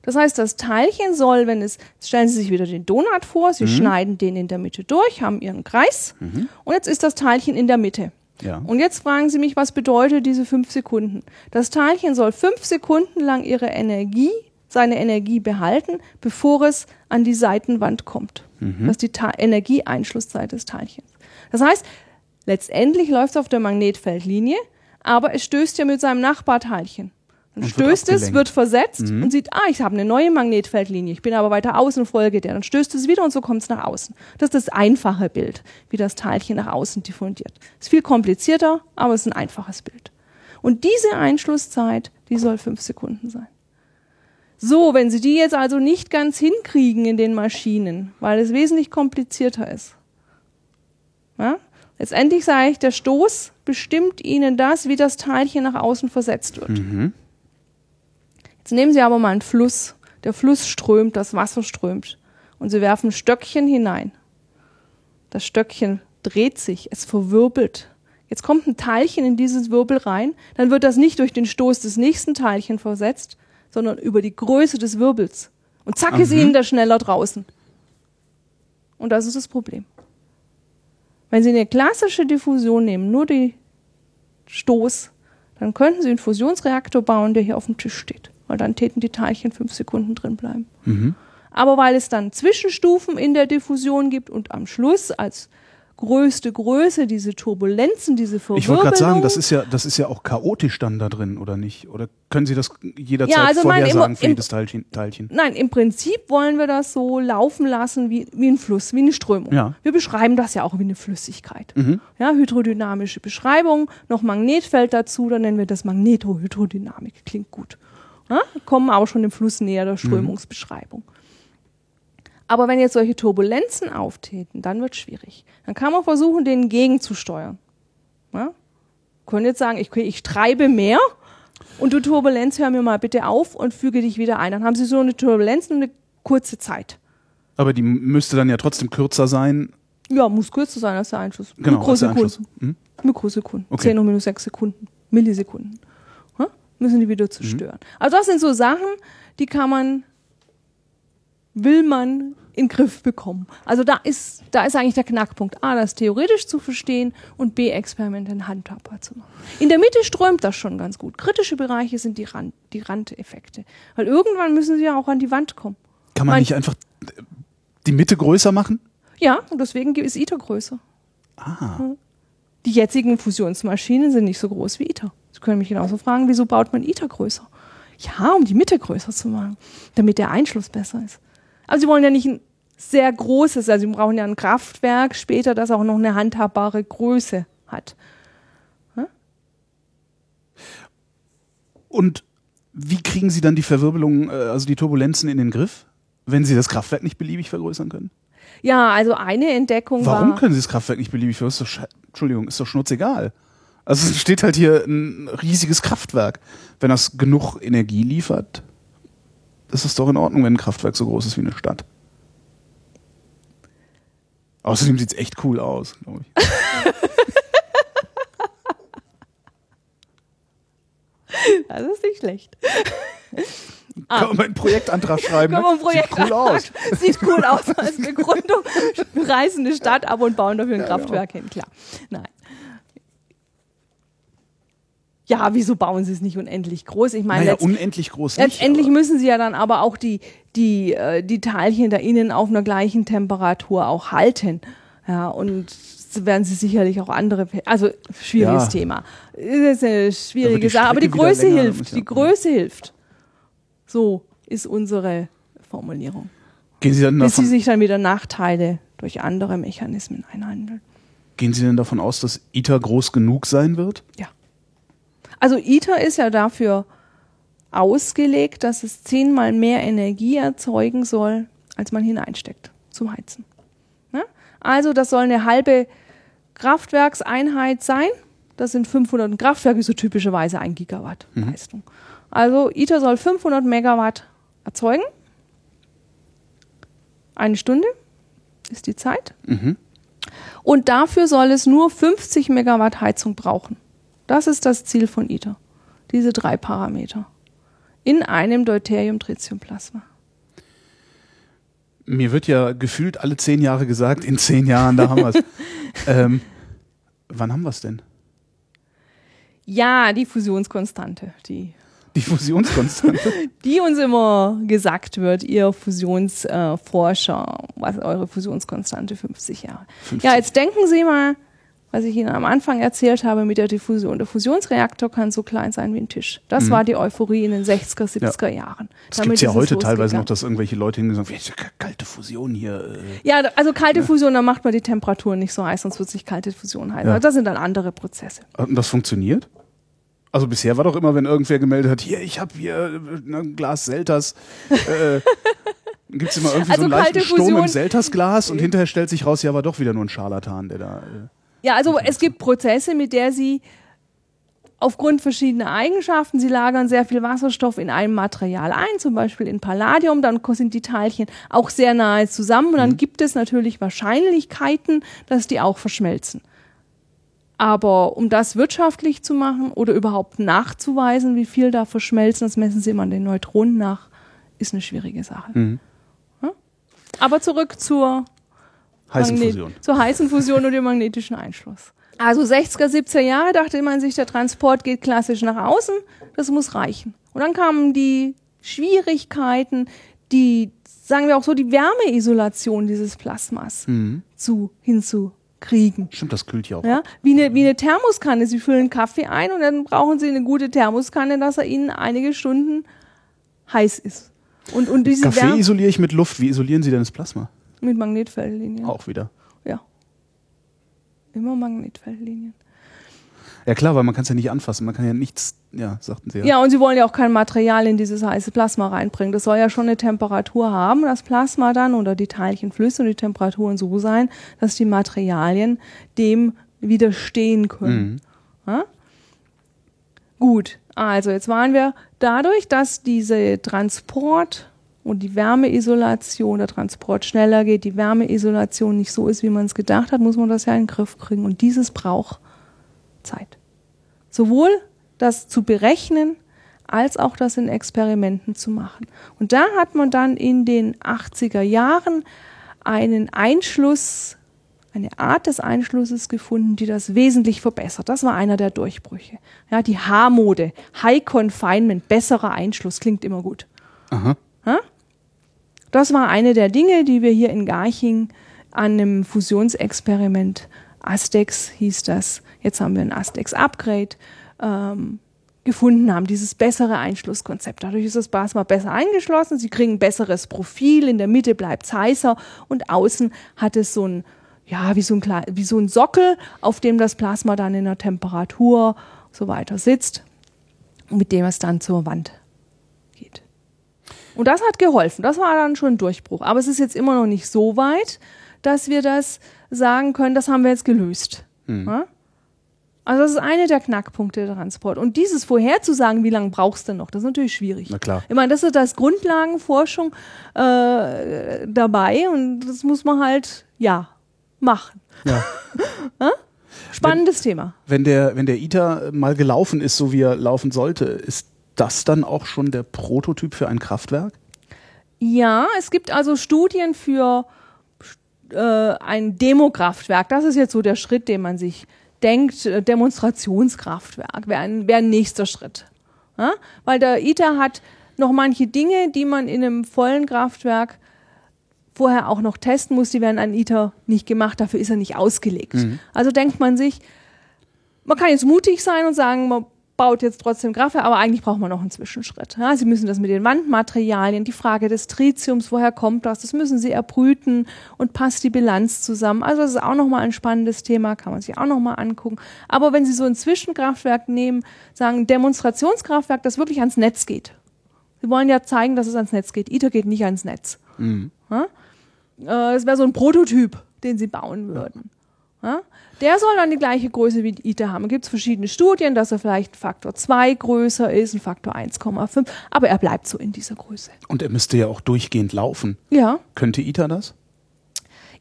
Das heißt, das Teilchen soll, wenn es, stellen Sie sich wieder den Donut vor, Sie schneiden den in der Mitte durch, haben Ihren Kreis und jetzt ist das Teilchen in der Mitte. Ja. Und jetzt fragen Sie mich, was bedeutet diese fünf Sekunden? Das Teilchen soll fünf Sekunden lang ihre Energie, seine Energie behalten, bevor es an die Seitenwand kommt. Das ist die Ta Energieeinschlusszeit des Teilchens. Das heißt, letztendlich läuft es auf der Magnetfeldlinie, aber es stößt ja mit seinem Nachbarteilchen. Dann Und wird stößt es, wird versetzt und sieht, ah, ich habe eine neue Magnetfeldlinie, ich bin aber weiter außen, folge der. Dann stößt es wieder und so kommt es nach außen. Das ist das einfache Bild, wie das Teilchen nach außen diffundiert. Ist viel komplizierter, aber es ist ein einfaches Bild. Und diese Einschlusszeit, die soll fünf Sekunden sein. So, wenn Sie die jetzt also nicht ganz hinkriegen in den Maschinen, weil es wesentlich komplizierter ist. Ja? Letztendlich sage ich, der Stoß bestimmt Ihnen das, wie das Teilchen nach außen versetzt wird. Mhm. Jetzt nehmen Sie aber mal einen Fluss. Der Fluss strömt, das Wasser strömt. Und Sie werfen ein Stöckchen hinein. Das Stöckchen dreht sich, es verwirbelt. Jetzt kommt ein Teilchen in dieses Wirbel rein, dann wird das nicht durch den Stoß des nächsten Teilchen versetzt, sondern über die Größe des Wirbels. Und zack ist Mhm. Ihnen der schneller draußen. Und das ist das Problem. Wenn Sie eine klassische Diffusion nehmen, nur die Stoß, dann könnten Sie einen Fusionsreaktor bauen, der hier auf dem Tisch steht. Weil dann täten die Teilchen fünf Sekunden drin bleiben. Mhm. Aber weil es dann Zwischenstufen in der Diffusion gibt und am Schluss als größte Größe diese Turbulenzen, diese Verwirbelung. Ich wollte gerade sagen, das ist ja, das ist ja auch chaotisch dann da drin, oder nicht? Oder können Sie das jederzeit Ja, also vorhersagen im- für jedes Teilchen? Teilchen? Nein, im Prinzip wollen wir das so laufen lassen wie, wie ein Fluss, wie eine Strömung. Ja. Wir beschreiben das ja auch wie eine Flüssigkeit. Mhm. Ja, hydrodynamische Beschreibung, noch Magnetfeld dazu, dann nennen wir das Magnetohydrodynamik. Klingt gut. Ja, kommen aber schon dem Fluss näher der Strömungsbeschreibung. Aber wenn jetzt solche Turbulenzen auftreten, dann wird es schwierig. Dann kann man versuchen, denen gegenzusteuern. Ja? Können jetzt sagen, ich, ich treibe mehr und du Turbulenz, hör mir mal bitte auf und füge dich wieder ein. Dann haben sie so eine Turbulenz nur eine kurze Zeit. Aber die müsste dann ja trotzdem kürzer sein. Ja, muss kürzer sein als der Einschuss. Genau, als der Mikrosekunden. Anschluss. Mhm. Mikrosekunden. Okay. 10 hoch minus 6 Sekunden. Millisekunden. Ja? Müssen die wieder zerstören. Also das sind so Sachen, die kann man, will man in den Griff bekommen. Also da ist, da ist eigentlich der Knackpunkt. A, das theoretisch zu verstehen und B, Experimente handhabbar zu machen. In der Mitte strömt das schon ganz gut. Kritische Bereiche sind die, Rand, die Randeffekte. Weil irgendwann müssen sie ja auch an die Wand kommen. Kann man Mein- nicht einfach die Mitte größer machen? Ja, und deswegen ist ITER größer. Ah. Die jetzigen Fusionsmaschinen sind nicht so groß wie ITER. Sie können mich genauso fragen, wieso baut man ITER größer? Ja, um die Mitte größer zu machen, damit der Einschluss besser ist. Aber sie wollen ja nicht ein sehr großes, also sie brauchen ja ein Kraftwerk später, das auch noch eine handhabbare Größe hat. Und wie kriegen Sie dann die Verwirbelung, äh, also die Turbulenzen in den Griff, wenn Sie das Kraftwerk nicht beliebig vergrößern können? Ja, also eine Entdeckung Warum war. können Sie das Kraftwerk nicht beliebig vergrößern? Ist doch Entschuldigung, ist doch schnurzegal. Also es steht halt hier ein riesiges Kraftwerk. Wenn das genug Energie liefert, ist es doch in Ordnung, wenn ein Kraftwerk so groß ist wie eine Stadt. Außerdem sieht es echt cool aus, glaube ich. Das ist nicht schlecht. Ah. Kann man ah. einen Projektantrag schreiben? Kann man ne? sieht cool aus. Sieht cool aus als Begründung. Reißen eine Stadt ab und bauen dafür ein ja, Kraftwerk ja. hin, klar. Nein. Ja, wieso bauen sie es nicht unendlich groß? Ich meine, Naja, unendlich groß nicht. letztendlich aber- müssen sie ja dann aber auch die, die, äh, die Teilchen da innen auf einer gleichen Temperatur auch halten. Ja, und so werden sie sicherlich auch andere, also schwieriges Ja. Thema. Das ist eine schwierige Sache, aber die Größe hilft, die Größe hilft. So ist unsere Formulierung. Gehen Sie, dann Bis sie davon, sich dann wieder Nachteile durch andere Mechanismen einhandeln. gehen Sie denn davon aus, dass ITER groß genug sein wird? Ja. Also ITER ist ja dafür ausgelegt, dass es zehnmal mehr Energie erzeugen soll, als man hineinsteckt zum Heizen. Ne? Also das soll eine halbe Kraftwerkseinheit sein. Das sind 500. Ein Kraftwerk ist so typischerweise ein Gigawatt Leistung. Also ITER soll 500 Megawatt erzeugen. Eine Stunde ist die Zeit. Mhm. Und dafür soll es nur 50 Megawatt Heizung brauchen. Das ist das Ziel von ITER. Diese drei Parameter. In einem Deuterium-Tritium-Plasma. Mir wird ja gefühlt alle zehn Jahre gesagt, in zehn Jahren, da haben wir es. ähm, wann haben wir es denn? Ja, die Fusionskonstante, die, Die Fusionskonstante. die uns immer gesagt wird, ihr Fusionsforscher, äh, was eure Fusionskonstante 50 Jahre. 50. Ja, jetzt denken Sie mal, was ich Ihnen am Anfang erzählt habe mit der Diffusion. Der Fusionsreaktor kann so klein sein wie ein Tisch. Das war die Euphorie in den 60er, 70er Jahren. Das gibt es ja heute teilweise noch, dass irgendwelche Leute hingehen und sagen, "Wie, ist ja kalte Fusion hier. Äh. Ja, also kalte Fusion, da macht man die Temperatur nicht so heiß, sonst wird sich kalte Fusion heißen. Ja. Das sind dann andere Prozesse. Und das funktioniert? Also bisher war doch immer, wenn irgendwer gemeldet hat, hier, ich habe hier äh, ein Glas Selters. Äh, Gibt es immer irgendwie Also so einen leichten Sturm im Selters-Glas und hinterher stellt sich raus, ja, war doch wieder nur ein Scharlatan, der da. Äh, Ja, also es gibt Prozesse, mit der sie aufgrund verschiedener Eigenschaften, sie lagern sehr viel Wasserstoff in einem Material ein, zum Beispiel in Palladium, dann sind die Teilchen auch sehr nahe zusammen und dann gibt es natürlich Wahrscheinlichkeiten, dass die auch verschmelzen. Aber um das wirtschaftlich zu machen oder überhaupt nachzuweisen, wie viel da verschmelzen, das messen sie immer an den Neutronen nach, ist eine schwierige Sache. Mhm. Ja? Aber zurück zur heiße Magnet- Fusion. Zur heißen Fusion und dem magnetischen Einschluss. Also 60er, 70er Jahre dachte man sich, der Transport geht klassisch nach außen, das muss reichen. Und dann kamen die Schwierigkeiten, die, sagen wir auch so, die Wärmeisolation dieses Plasmas Mhm. zu, hinzukriegen. Stimmt, das kühlt ja auch. Ja, wie eine, wie eine Thermoskanne. Sie füllen Kaffee ein und dann brauchen Sie eine gute Thermoskanne, dass er Ihnen einige Stunden heiß ist. Und, und diese Kaffee Wärme isoliere ich mit Luft. Wie isolieren Sie denn das Plasma? Mit Magnetfeldlinien. Auch wieder. Ja. Immer Magnetfeldlinien. Ja klar, weil man kann es ja nicht anfassen. Man kann ja nichts, ja, sagten Sie ja. Ja, und sie wollen ja auch kein Material in dieses heiße Plasma reinbringen. Das soll ja schon eine Temperatur haben, das Plasma dann oder die Teilchenflüsse und die Temperaturen so sein, dass die Materialien dem widerstehen können. Mhm. Ja? Gut, also jetzt waren wir dadurch, dass diese Transport und die Wärmeisolation, der Transport schneller geht, die Wärmeisolation nicht so ist, wie man es gedacht hat, muss man das ja in den Griff kriegen. Und dieses braucht Zeit. Sowohl das zu berechnen, als auch das in Experimenten zu machen. Und da hat man dann in den 80er Jahren einen Einschluss, eine Art des Einschlusses gefunden, die das wesentlich verbessert. Das war einer der Durchbrüche. Ja, die H-Mode, High Confinement, besserer Einschluss, klingt immer gut. Aha. Das war eine der Dinge, die wir hier in Garching an einem Fusionsexperiment, Astex hieß das, jetzt haben wir ein Astex Upgrade, ähm, gefunden haben, dieses bessere Einschlusskonzept. Dadurch ist das Plasma besser eingeschlossen, sie kriegen ein besseres Profil, in der Mitte bleibt es heißer und außen hat es so ein, ja, wie so ein, wie so ein Sockel, auf dem das Plasma dann in der Temperatur so weiter sitzt und mit dem es dann zur Wand. Und das hat geholfen. Das war dann schon ein Durchbruch. Aber es ist jetzt immer noch nicht so weit, dass wir das sagen können, das haben wir jetzt gelöst. Ja? Also das ist eine der Knackpunkte der Transport. Und dieses vorherzusagen, wie lange brauchst du noch, das ist natürlich schwierig. Na klar. Ich meine, das ist das Grundlagenforschung äh, dabei und das muss man halt, ja, machen. Ja. Spannendes Thema. Wenn der, wenn der ITER mal gelaufen ist, so wie er laufen sollte, ist das dann auch schon der Prototyp für ein Kraftwerk? Ja, es gibt also Studien für äh, ein Demokraftwerk. Das ist jetzt so der Schritt, den man sich denkt. Äh, Demonstrationskraftwerk wäre ein, wär ein nächster Schritt. Ja? Weil der ITER hat noch manche Dinge, die man in einem vollen Kraftwerk vorher auch noch testen muss, die werden an ITER nicht gemacht, dafür ist er nicht ausgelegt. Mhm. Also denkt man sich, man kann jetzt mutig sein und sagen, man baut jetzt trotzdem Kraftwerk, aber eigentlich braucht man noch einen Zwischenschritt. Ja, Sie müssen das mit den Wandmaterialien, die Frage des Tritiums, woher kommt das, das müssen Sie erbrüten und passt die Bilanz zusammen. Also das ist auch nochmal ein spannendes Thema, kann man sich auch nochmal angucken. Aber wenn Sie so ein Zwischenkraftwerk nehmen, sagen Demonstrationskraftwerk, das wirklich ans Netz geht. Sie wollen ja zeigen, dass es ans Netz geht. ITER geht nicht ans Netz. Mhm. Ja? Äh, das wäre so ein Prototyp, den Sie bauen würden. Ja? Der soll dann die gleiche Größe wie ITER haben. Es gibt verschiedene Studien, dass er vielleicht Faktor 2 größer ist, ein Faktor 1,5, aber er bleibt so in dieser Größe. Und er müsste ja auch durchgehend laufen. Ja. Könnte ITER das?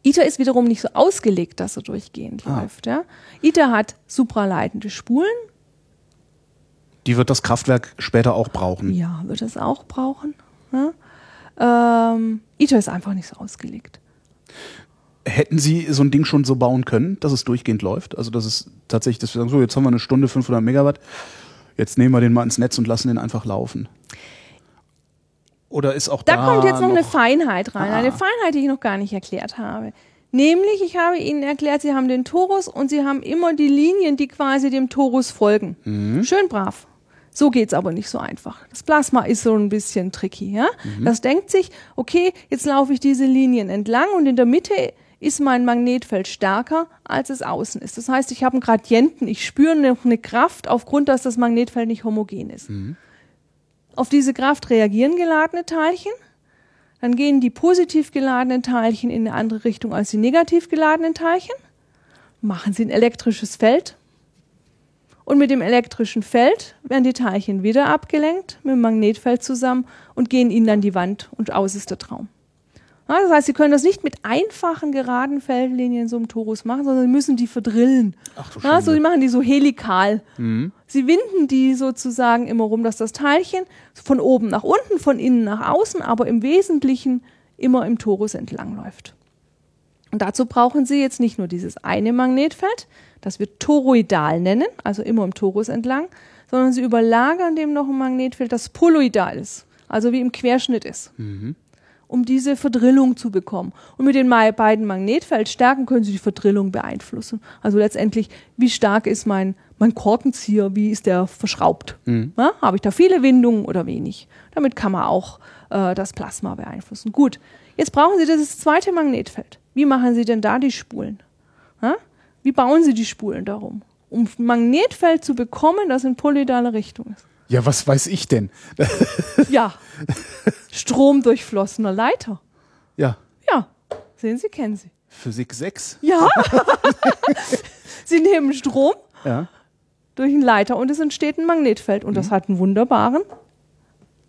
ITER ist wiederum nicht so ausgelegt, dass er durchgehend ah. läuft. Ja? ITER hat supraleitende Spulen. Die wird das Kraftwerk später auch brauchen. Ja, wird es auch brauchen. Ja? Ähm, ITER ist einfach nicht so ausgelegt. Hätten Sie so ein Ding schon so bauen können, dass es durchgehend läuft? Also, dass es tatsächlich, dass wir sagen, so, jetzt haben wir eine Stunde 500 Megawatt, jetzt nehmen wir den mal ins Netz und lassen den einfach laufen. Oder ist auch da. Da kommt jetzt noch, noch eine Feinheit rein, ah. eine Feinheit, die ich noch gar nicht erklärt habe. Nämlich, ich habe Ihnen erklärt, Sie haben den Torus und Sie haben immer die Linien, die quasi dem Torus folgen. Mhm. Schön brav. So geht's aber nicht so einfach. Das Plasma ist so ein bisschen tricky. Ja? Mhm. Das denkt sich, okay, jetzt laufe ich diese Linien entlang und in der Mitte ist mein Magnetfeld stärker, als es außen ist. Das heißt, ich habe einen Gradienten, ich spüre noch eine Kraft aufgrund, dass das Magnetfeld nicht homogen ist. Mhm. Auf diese Kraft reagieren geladene Teilchen. Dann gehen die positiv geladenen Teilchen in eine andere Richtung als die negativ geladenen Teilchen. Machen sie ein elektrisches Feld. Und mit dem elektrischen Feld werden die Teilchen wieder abgelenkt mit dem Magnetfeld zusammen und gehen ihnen dann die Wand und aus ist der Traum. Das heißt, Sie können das nicht mit einfachen geraden Feldlinien so im Torus machen, sondern Sie müssen die verdrillen. Ach, du ja, so, Sie machen die so helikal. Mhm. Sie winden die sozusagen immer rum, dass das Teilchen von oben nach unten, von innen nach außen, aber im Wesentlichen immer im Torus entlangläuft. Und dazu brauchen Sie jetzt nicht nur dieses eine Magnetfeld, das wir toroidal nennen, also immer im Torus entlang, sondern Sie überlagern dem noch ein Magnetfeld, das poloidal ist, also wie im Querschnitt ist. Mhm um diese Verdrillung zu bekommen. Und mit den beiden Magnetfeldstärken können Sie die Verdrillung beeinflussen. Also letztendlich, wie stark ist mein, mein Korkenzieher, wie ist der verschraubt? Mhm. Ja, Habe ich da viele Windungen oder wenig? Damit kann man auch äh, das Plasma beeinflussen. Gut, jetzt brauchen Sie das zweite Magnetfeld. Wie machen Sie denn da die Spulen? Ja? Wie bauen Sie die Spulen darum? Um ein Magnetfeld zu bekommen, das in polyidale Richtung ist. Ja, was weiß ich denn? ja. Stromdurchflossener Leiter. Ja. Ja. Sehen Sie, kennen Sie. Physik 6? Ja. Sie nehmen Strom ja. durch einen Leiter und es entsteht ein Magnetfeld und mhm. das hat einen wunderbaren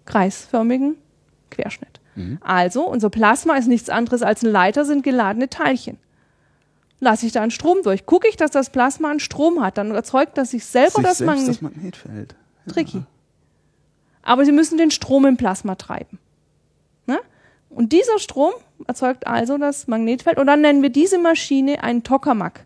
kreisförmigen Querschnitt. Mhm. Also, unser Plasma ist nichts anderes als ein Leiter, sind geladene Teilchen. Lasse ich da einen Strom durch. Gucke ich, dass das Plasma einen Strom hat, dann erzeugt das sich selber sich das, Magnet das Magnetfeld. Tricky. Aber sie müssen den Strom im Plasma treiben. Ne? Und dieser Strom erzeugt also das Magnetfeld. Und dann nennen wir diese Maschine einen Tokamak.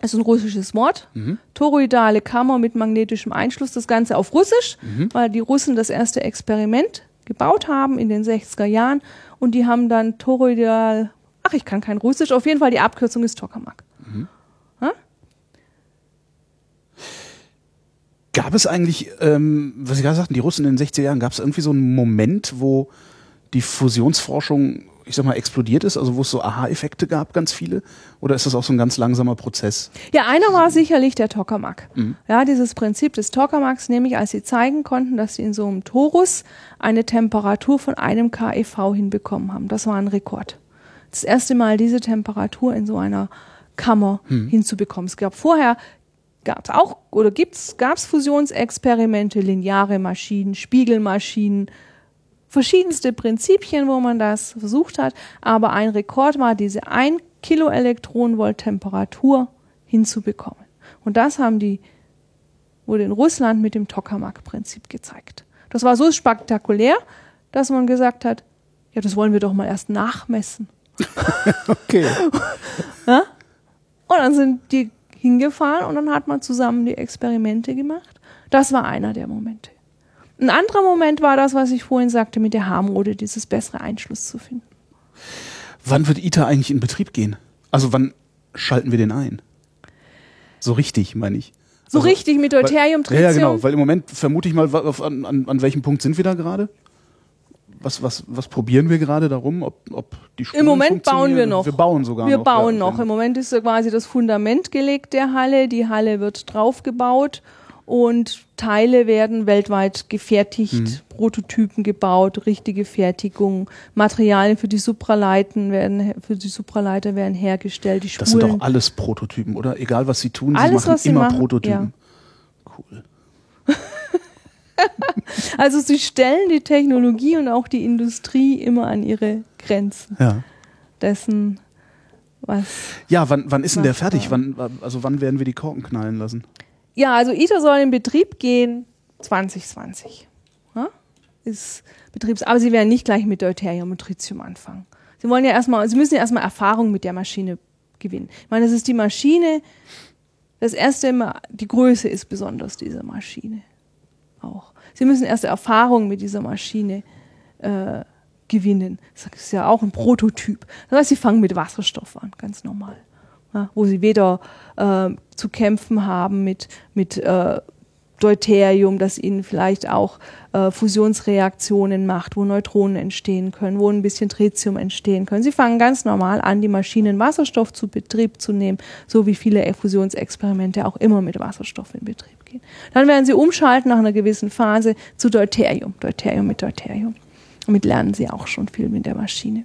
Das ist ein russisches Wort. Mhm. Toroidale Kammer mit magnetischem Einschluss. Das Ganze auf Russisch, mhm. weil die Russen das erste Experiment gebaut haben in den 60er Jahren. Und die haben dann toroidal, ach, ich kann kein Russisch, auf jeden Fall die Abkürzung ist Tokamak. Gab es eigentlich, ähm, was Sie gerade sagten, die Russen in den 60er Jahren, gab es irgendwie so einen Moment, wo die Fusionsforschung, ich sag mal, explodiert ist, also wo es so Aha-Effekte gab, ganz viele? Oder ist das auch so ein ganz langsamer Prozess? Ja, einer war sicherlich der Tokamak. Mhm. Ja, dieses Prinzip des Tokamaks, nämlich als sie zeigen konnten, dass sie in so einem Torus eine Temperatur von einem KEV hinbekommen haben. Das war ein Rekord. Das erste Mal diese Temperatur in so einer Kammer hm. hinzubekommen. Es gab vorher gab es auch oder gibt's gab's Fusionsexperimente, lineare Maschinen, Spiegelmaschinen, verschiedenste Prinzipien, wo man das versucht hat, aber ein Rekord war diese 1 Kiloelektronenvolt Temperatur hinzubekommen. Und das haben die wurde in Russland mit dem Tokamak-Prinzip gezeigt. Das war so spektakulär, dass man gesagt hat, ja, das wollen wir doch mal erst nachmessen. Okay. Ja? Und dann sind die hingefahren und dann hat man zusammen die Experimente gemacht. Das war einer der Momente. Ein anderer Moment war das, was ich vorhin sagte mit der Harmode, dieses bessere Einschluss zu finden. Wann wird ITER eigentlich in Betrieb gehen? Also wann schalten wir den ein? So richtig, meine ich. So Also, richtig mit Deuterium, Ja, Tritium. ja, genau. Weil im Moment vermute ich mal, an, an, an welchem Punkt sind wir da gerade? Was, was, was probieren wir gerade darum? Ob, ob die Spulen Im Moment bauen wir noch. Wir bauen sogar Wir noch. bauen ja, noch. Im Moment ist quasi das Fundament gelegt der Halle. Die Halle wird draufgebaut und Teile werden weltweit gefertigt, Mhm. Prototypen gebaut, richtige Fertigung, Materialien für die Supraleiten werden für die Supraleiter werden hergestellt, die Spulen. Das sind doch alles Prototypen, oder? Egal was sie tun, sie Alles, machen was sie immer machen, Prototypen. Cool. also sie stellen die Technologie und auch die Industrie immer an ihre Grenzen Ja. dessen, was Ja, wann, wann ist denn der fertig? Wann, also wann werden wir die Korken knallen lassen? Ja, also ITER soll in Betrieb gehen 2020. Ja? Ist Betriebs aber sie werden nicht gleich mit Deuterium und Tritium anfangen. Sie wollen ja erstmal, sie müssen ja erstmal Erfahrung mit der Maschine gewinnen. Ich meine, das ist die Maschine, das erste Mal, die Größe ist besonders dieser Maschine auch. Sie müssen erste Erfahrung mit dieser Maschine äh, gewinnen. Das ist ja auch ein Prototyp. Das heißt, sie fangen mit Wasserstoff an, ganz normal. Ja, wo sie weder äh, zu kämpfen haben mit, mit äh, Deuterium, das ihnen vielleicht auch äh, Fusionsreaktionen macht, wo Neutronen entstehen können, wo ein bisschen Tritium entstehen können. Sie fangen ganz normal an, die Maschinen Wasserstoff zu Betrieb zu nehmen, so wie viele Fusionsexperimente auch immer mit Wasserstoff in Betrieb gehen. Dann werden sie umschalten nach einer gewissen Phase zu Deuterium, Deuterium mit Deuterium. Damit lernen sie auch schon viel mit der Maschine.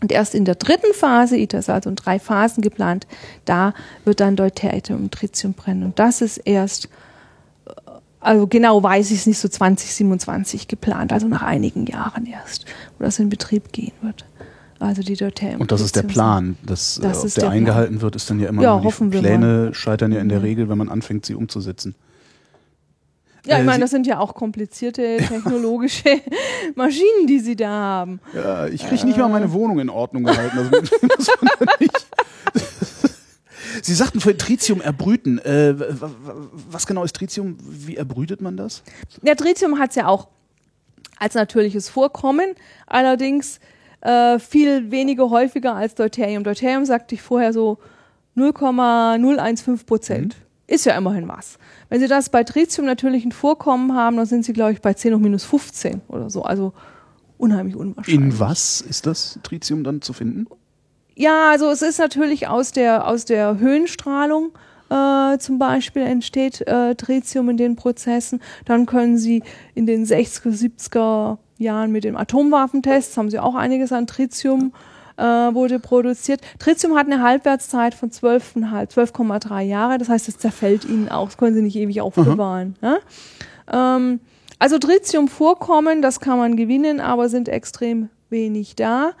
Und erst in der dritten Phase, ITER ist also in drei Phasen geplant, da wird dann Deuterium und Tritium brennen. Und das ist erst, also genau weiß ich es nicht, so 2027 geplant, also nach einigen Jahren erst, wo das in Betrieb gehen wird. Also die Deuterium. Und das ist der Plan. Dass Das äh, ob ist der, der Plan. eingehalten wird, ist dann ja immer Ja, die Pläne scheitern ja in der Ja. Regel, wenn man anfängt, sie umzusetzen. Ja, ich Äh, meine, das sind ja auch komplizierte technologische Maschinen, die sie da haben. Ja, ich kriege nicht mal meine Wohnung in Ordnung gehalten. Also, das nicht. Sie sagten für Tritium erbrüten. Äh, was genau ist Tritium? Wie erbrütet man das? Ja, Tritium hat es ja auch als natürliches Vorkommen, allerdings äh, viel weniger häufiger als Deuterium. Deuterium sagte ich vorher so 0,015 Prozent. Ist ja immerhin was. Wenn Sie das bei Tritium natürlichen Vorkommen haben, dann sind Sie, glaube ich, bei 10 hoch minus 15 oder so. Also unheimlich unwahrscheinlich. In was ist das Tritium dann zu finden? Ja, also es ist natürlich aus der, aus der Höhenstrahlung äh, zum Beispiel entsteht äh, Tritium in den Prozessen. Dann können Sie in den 60er, 70er Jahren mit den Atomwaffentests, haben Sie auch einiges an Tritium äh, wurde produziert. Tritium hat eine Halbwertszeit von 12,5 12,3 Jahre. Das heißt, es zerfällt Ihnen auch. Das können Sie nicht ewig aufbewahren. Ja? Ähm, also Tritium-Vorkommen, das kann man gewinnen, aber sind extrem wenig da.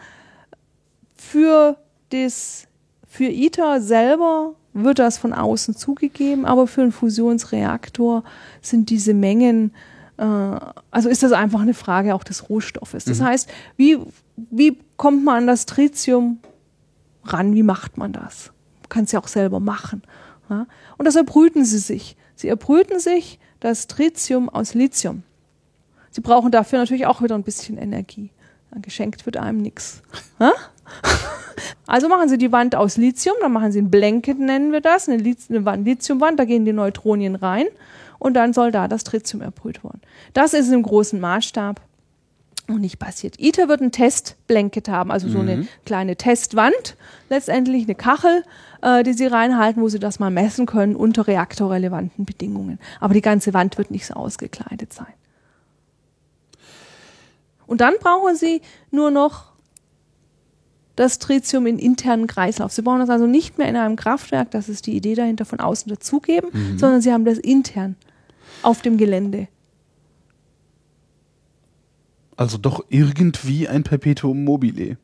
Für, das, für ITER selber wird das von außen zugegeben, aber für einen Fusionsreaktor sind diese Mengen, äh, also ist das einfach eine Frage auch des Rohstoffes. Das heißt, wie, wie kommt man an das Tritium ran? Wie macht man das? Man kann es ja auch selber machen. Ja? Und das erbrüten sie sich. Sie erbrüten sich das Tritium aus Lithium. Sie brauchen dafür natürlich auch wieder ein bisschen Energie. Geschenkt wird einem nichts. Also machen Sie die Wand aus Lithium, dann machen Sie ein Blanket, nennen wir das, eine, Lithium, eine Wand, Lithiumwand, da gehen die Neutronien rein und dann soll da das Tritium erbrüht worden. Das ist im großen Maßstab noch nicht passiert. ITER wird ein Testblanket haben, also so eine kleine Testwand, letztendlich eine Kachel, äh, die Sie reinhalten, wo Sie das mal messen können unter reaktorrelevanten Bedingungen. Aber die ganze Wand wird nicht so ausgekleidet sein. Und dann brauchen Sie nur noch das Tritium in internen Kreislauf. Sie brauchen das also nicht mehr in einem Kraftwerk, das ist die Idee dahinter, von außen dazugeben, sondern Sie haben das intern auf dem Gelände. Also doch irgendwie ein Perpetuum mobile.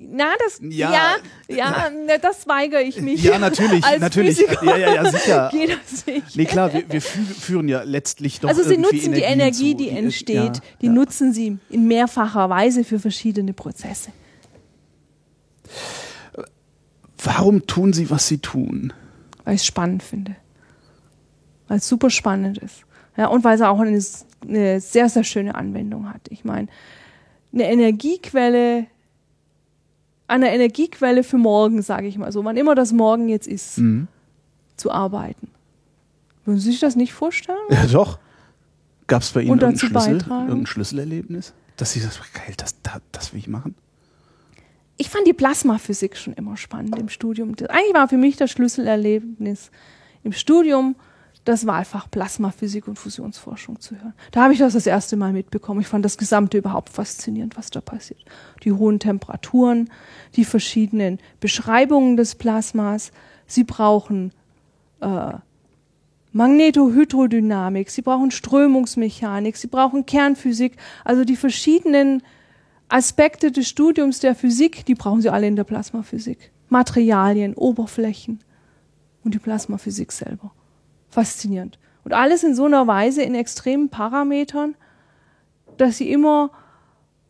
Na, das, Ja. ja, ja, ne, das weigere ich mich. Ja, natürlich, Als natürlich. Physiker Ja, ja, ja, sicher. Geht das nicht. Nee, klar, wir, wir fü führen ja letztlich doch Also sie nutzen die Energien Energie, zu, die entsteht, ja, die ja. nutzen sie in mehrfacher Weise für verschiedene Prozesse. Warum tun sie, was sie tun? Weil ich es spannend finde. Weil es super spannend ist. Ja, und weil es auch eine, eine sehr, sehr schöne Anwendung hat. Ich meine, eine Energiequelle, eine Energiequelle für morgen, sage ich mal so, wann immer das morgen jetzt ist, Mhm. zu arbeiten. Würden Sie sich das nicht vorstellen? Ja, doch. Gab es bei Ihnen dazu Schlüssel, irgendein Schlüsselerlebnis? Dass Sie das, geil, das, das, das will ich machen? Ich fand die Plasmaphysik schon immer spannend im Studium. Eigentlich war für mich das Schlüsselerlebnis im Studium das Wahlfach Plasmaphysik und Fusionsforschung zu hören. Da habe ich das das erste Mal mitbekommen. Ich fand das Gesamte überhaupt faszinierend, was da passiert. Die hohen Temperaturen, die verschiedenen Beschreibungen des Plasmas. Sie brauchen äh, Magnetohydrodynamik, sie brauchen Strömungsmechanik, sie brauchen Kernphysik, also die verschiedenen Aspekte des Studiums der Physik, die brauchen Sie alle in der Plasmaphysik. Materialien, Oberflächen und die Plasmaphysik selber. Faszinierend. Und alles in so einer Weise in extremen Parametern, dass Sie immer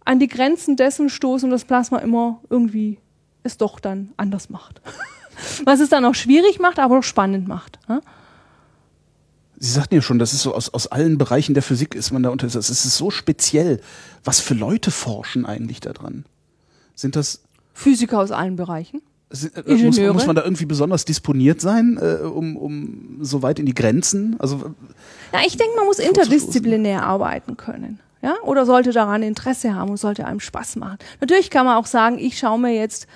an die Grenzen dessen stoßen und das Plasma immer irgendwie es doch dann anders macht. Was es dann auch schwierig macht, aber auch spannend macht. Sie sagten ja schon, das ist so aus, aus allen Bereichen der Physik ist man da unter. Das ist so speziell. Was für Leute forschen eigentlich daran? Sind das Physiker aus allen Bereichen. sind, äh, muss, Ingenieure? muss man da irgendwie besonders disponiert sein, äh, um, um so weit in die Grenzen? Also Ja, ich denke, man muss interdisziplinär arbeiten können. Ja? Oder sollte daran Interesse haben und sollte einem Spaß machen. Natürlich kann man auch sagen, ich schaue mir jetzt,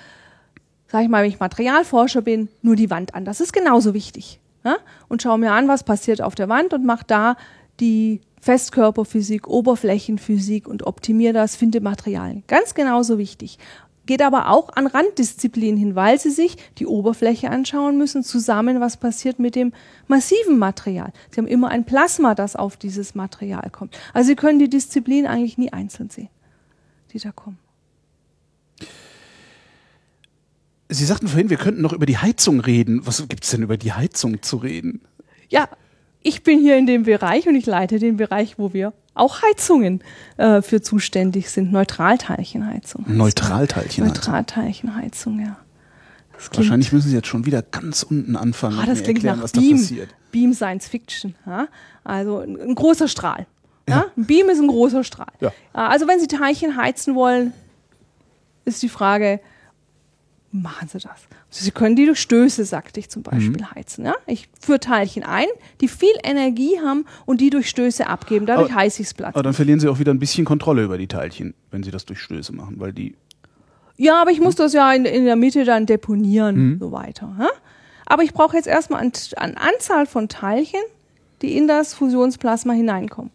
sag ich mal, wenn ich Materialforscher bin, nur die Wand an. Das ist genauso wichtig. Ja? Und schaue mir an, was passiert auf der Wand und mache da die Festkörperphysik, Oberflächenphysik und optimiere das, finde Materialien. Ganz genauso wichtig. Geht aber auch an Randdisziplinen hin, weil sie sich die Oberfläche anschauen müssen, zusammen, was passiert mit dem massiven Material. Sie haben immer ein Plasma, das auf dieses Material kommt. Also Sie können die Disziplinen eigentlich nie einzeln sehen, die da kommen. Sie sagten vorhin, wir könnten noch über die Heizung reden. Was gibt's denn über die Heizung zu reden? Ja, ich bin hier in dem Bereich und ich leite den Bereich, wo wir auch Heizungen äh, für zuständig sind. Neutralteilchenheizung. Neutralteilchen. Neutralteilchenheizung, ja. Wahrscheinlich müssen Sie jetzt schon wieder ganz unten anfangen ah, das klingt erklären, nach was da Beam. passiert. Beam Science Fiction. Ja? Also ein, ein großer Strahl. Ja. Ein Beam ist ein großer Strahl. Ja. Also wenn Sie Teilchen heizen wollen, ist die Frage, machen Sie das. Also Sie können die durch Stöße, sagte ich zum Beispiel, Mhm. heizen. Ja? Ich führe Teilchen ein, die viel Energie haben und die durch Stöße abgeben. Dadurch Aber- heiße ich es Platz. Aber dann verlieren Sie auch wieder ein bisschen Kontrolle über die Teilchen, wenn Sie das durch Stöße machen, weil die Ja, aber ich muss das ja in, in der Mitte dann deponieren, Mhm. so weiter. Ja? Aber ich brauche jetzt erstmal an, an Anzahl von Teilchen, die in das Fusionsplasma hineinkommen.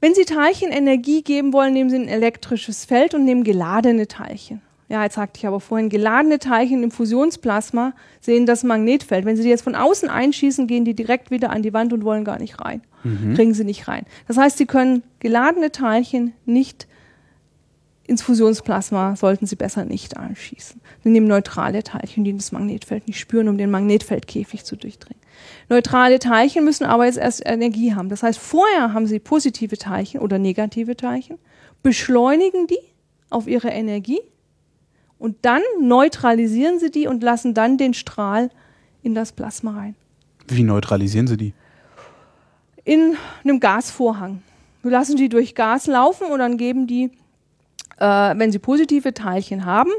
Wenn Sie Teilchen Energie geben wollen, nehmen Sie ein elektrisches Feld und nehmen geladene Teilchen. Ja, jetzt sagte ich aber vorhin, geladene Teilchen im Fusionsplasma sehen das Magnetfeld. Wenn Sie die jetzt von außen einschießen, gehen die direkt wieder an die Wand und wollen gar nicht rein. Kriegen sie nicht rein. Das heißt, Sie können geladene Teilchen nicht ins Fusionsplasma sollten sie besser nicht einschießen. Sie nehmen neutrale Teilchen, die das Magnetfeld nicht spüren, um den Magnetfeldkäfig zu durchdringen. Neutrale Teilchen müssen aber jetzt erst Energie haben. Das heißt, vorher haben sie positive Teilchen oder negative Teilchen, beschleunigen die auf ihre Energie und dann neutralisieren sie die und lassen dann den Strahl in das Plasma rein. Wie neutralisieren Sie die? in einem Gasvorhang. Wir lassen die durch Gas laufen und dann geben die, äh, wenn sie positive Teilchen haben,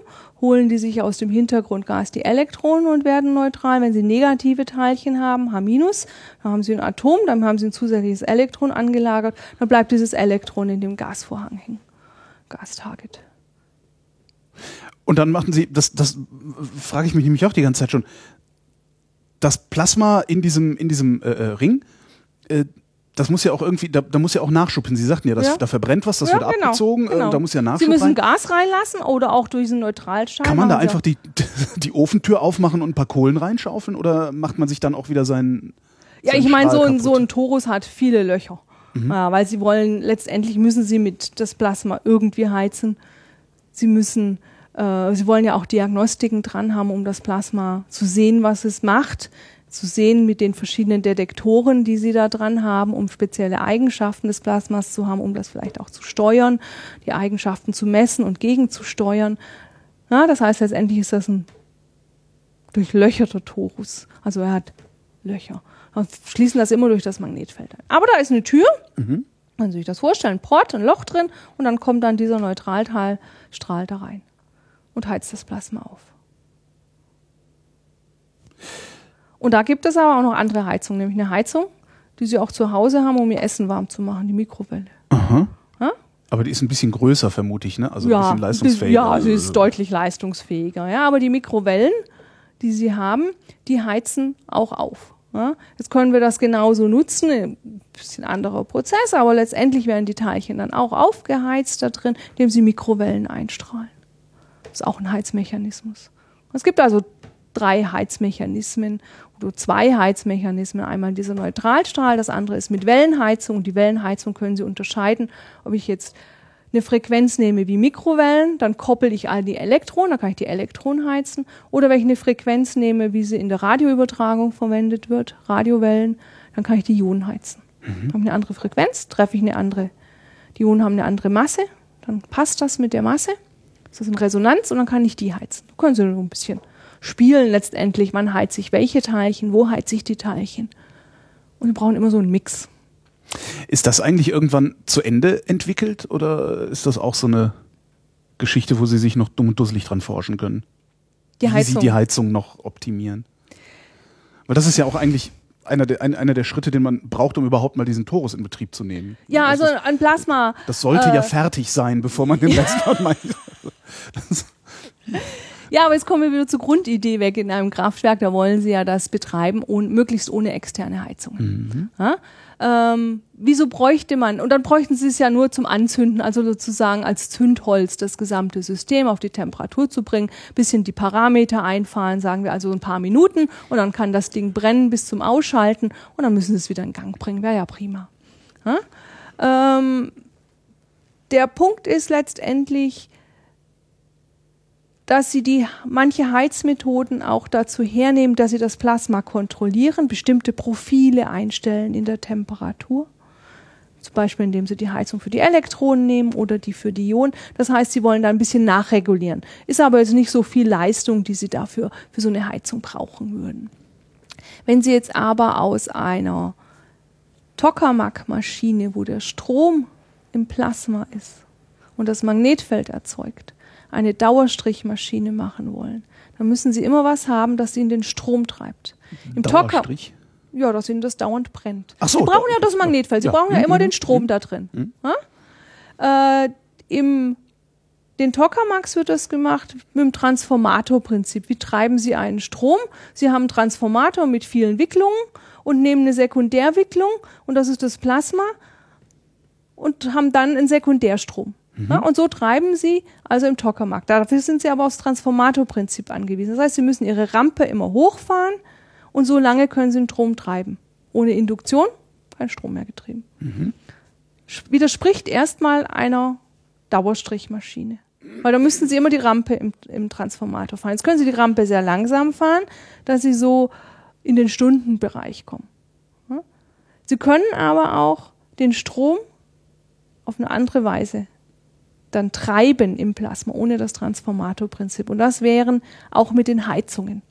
holen die sich aus dem Hintergrundgas die Elektronen und werden neutral. Wenn sie negative Teilchen haben, H-, dann haben sie ein Atom, dann haben sie ein zusätzliches Elektron angelagert, dann bleibt dieses Elektron in dem Gasvorhang hängen. Gastarget. Und dann machen Sie, das, das frage ich mich nämlich auch die ganze Zeit schon. Das Plasma in diesem, in diesem äh, äh, Ring, äh, das muss ja auch irgendwie, da, da muss ja auch Nachschub hin. Sie sagten ja, das, Ja. da verbrennt was, das Ja, wird genau, abgezogen, genau. äh, da muss ja Nachschub Sie müssen rein. Gas reinlassen oder auch durch diesen Neutralstein. Kann man da einfach die, die Ofentür aufmachen und ein paar Kohlen reinschaufeln oder macht man sich dann auch wieder seinen. Ja, ich meine, so ein, so ein Torus hat viele Löcher. Ja, weil sie wollen, letztendlich müssen sie mit das Plasma irgendwie heizen. Sie müssen Äh, sie wollen ja auch Diagnostiken dran haben, um das Plasma zu sehen, was es macht, zu sehen mit den verschiedenen Detektoren, die sie da dran haben, um spezielle Eigenschaften des Plasmas zu haben, um das vielleicht auch zu steuern, die Eigenschaften zu messen und gegenzusteuern. Ja, das heißt, letztendlich ist das ein durchlöcherter Torus. Also er hat Löcher. Wir schließen das immer durch das Magnetfeld ein. Aber da ist eine Tür. Mhm. Man kann sich das vorstellen, ein Port, ein Loch drin und dann kommt dann dieser Neutralteilstrahl da rein und heizt das Plasma auf. Und da gibt es aber auch noch andere Heizungen, nämlich eine Heizung, die Sie auch zu Hause haben, um Ihr Essen warm zu machen, die Mikrowelle. Aha. Ja? Aber die ist ein bisschen größer, vermute ich, ne? Also ja, ein bisschen leistungsfähiger. Ja, sie ist deutlich leistungsfähiger. Ja, aber die Mikrowellen, die Sie haben, die heizen auch auf. Ja? Jetzt können wir das genauso nutzen, ein bisschen anderer Prozess, aber letztendlich werden die Teilchen dann auch aufgeheizt da drin, indem sie Mikrowellen einstrahlen. Ist auch ein Heizmechanismus. Es gibt also drei Heizmechanismen oder zwei Heizmechanismen. Einmal dieser Neutralstrahl, das andere ist mit Wellenheizung. Und die Wellenheizung können Sie unterscheiden, ob ich jetzt eine Frequenz nehme wie Mikrowellen, dann koppel ich all die Elektronen, dann kann ich die Elektronen heizen. Oder wenn ich eine Frequenz nehme, wie sie in der Radioübertragung verwendet wird, Radiowellen, dann kann ich die Ionen heizen. Mhm. Habe ich eine andere Frequenz, treffe ich eine andere, die Ionen haben eine andere Masse, dann passt das mit der Masse. Das ist in Resonanz und dann kann ich die heizen. Da können Sie nur ein bisschen spielen letztendlich, wann heizt sich welche Teilchen, wo heizt sich die Teilchen. Und wir brauchen immer so einen Mix. Ist das eigentlich irgendwann zu Ende entwickelt oder ist das auch so eine Geschichte, wo Sie sich noch dumm und dusselig dran forschen können? Die Heizung. Wie Sie die Heizung noch optimieren? Weil das ist ja auch eigentlich einer der, ein, einer der Schritte, den man braucht, um überhaupt mal diesen Torus in Betrieb zu nehmen. Ja, also ist, ein Plasma. Das sollte äh, ja fertig sein, bevor man den. Rest macht. Ja, aber jetzt kommen wir wieder zur Grundidee weg in einem Kraftwerk. Da wollen sie ja das betreiben und möglichst ohne externe Heizung. Mhm. Ja? Ähm, wieso bräuchte man, und dann bräuchten sie es ja nur zum Anzünden, also sozusagen als Zündholz das gesamte System auf die Temperatur zu bringen, bisschen die Parameter einfahren, sagen wir also ein paar Minuten und dann kann das Ding brennen bis zum Ausschalten und dann müssen sie es wieder in Gang bringen, wäre ja prima. Ja? Ähm, der Punkt ist letztendlich, dass sie die manche Heizmethoden auch dazu hernehmen, dass sie das Plasma kontrollieren, bestimmte Profile einstellen in der Temperatur. Zum Beispiel, indem sie die Heizung für die Elektronen nehmen oder die für die Ionen. Das heißt, sie wollen da ein bisschen nachregulieren. Ist aber jetzt nicht so viel Leistung, die sie dafür für so eine Heizung brauchen würden. Wenn sie jetzt aber aus einer Tokamak-Maschine, wo der Strom im Plasma ist und das Magnetfeld erzeugt, eine Dauerstrichmaschine machen wollen, dann müssen Sie immer was haben, das Ihnen den Strom treibt. Im Dauerstrich? Tocker, ja, dass Ihnen das dauernd brennt. Ach so, Sie brauchen ja das Magnetfeld, Sie ja. brauchen ja mhm, immer den mhm, Strom mhm. da drin. Mhm. Äh, Im den Tokamaks wird das gemacht mit dem Transformatorprinzip. Wie treiben Sie einen Strom? Sie haben einen Transformator mit vielen Wicklungen und nehmen eine Sekundärwicklung und das ist das Plasma und haben dann einen Sekundärstrom. Mhm. Ja, und so treiben sie also im Tokamak. Dafür sind sie aber aufs Transformatorprinzip angewiesen. Das heißt, sie müssen ihre Rampe immer hochfahren und so lange können sie den Strom treiben. Ohne Induktion kein Strom mehr getrieben. Mhm. Widerspricht erstmal einer Dauerstrichmaschine. Weil da müssten sie immer die Rampe im, im Transformator fahren. Jetzt können sie die Rampe sehr langsam fahren, dass sie so in den Stundenbereich kommen. Sie können aber auch den Strom auf eine andere Weise dann treiben im Plasma ohne das Transformatorprinzip. Und das wären auch mit den Heizungen.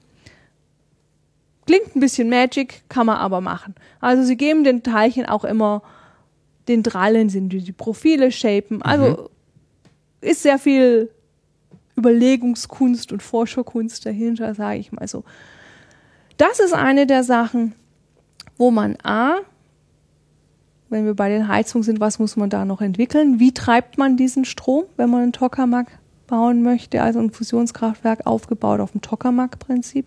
Klingt ein bisschen Magic, kann man aber machen. Also sie geben den Teilchen auch immer den Drallen, sind die, die Profile shapen. Also mhm. ist sehr viel Überlegungskunst und Forscherkunst dahinter, sage ich mal so. Das ist eine der Sachen, wo man A wenn wir bei den Heizungen sind, was muss man da noch entwickeln? Wie treibt man diesen Strom, wenn man einen Tokamak bauen möchte, also ein Fusionskraftwerk aufgebaut auf dem Tokamak-Prinzip?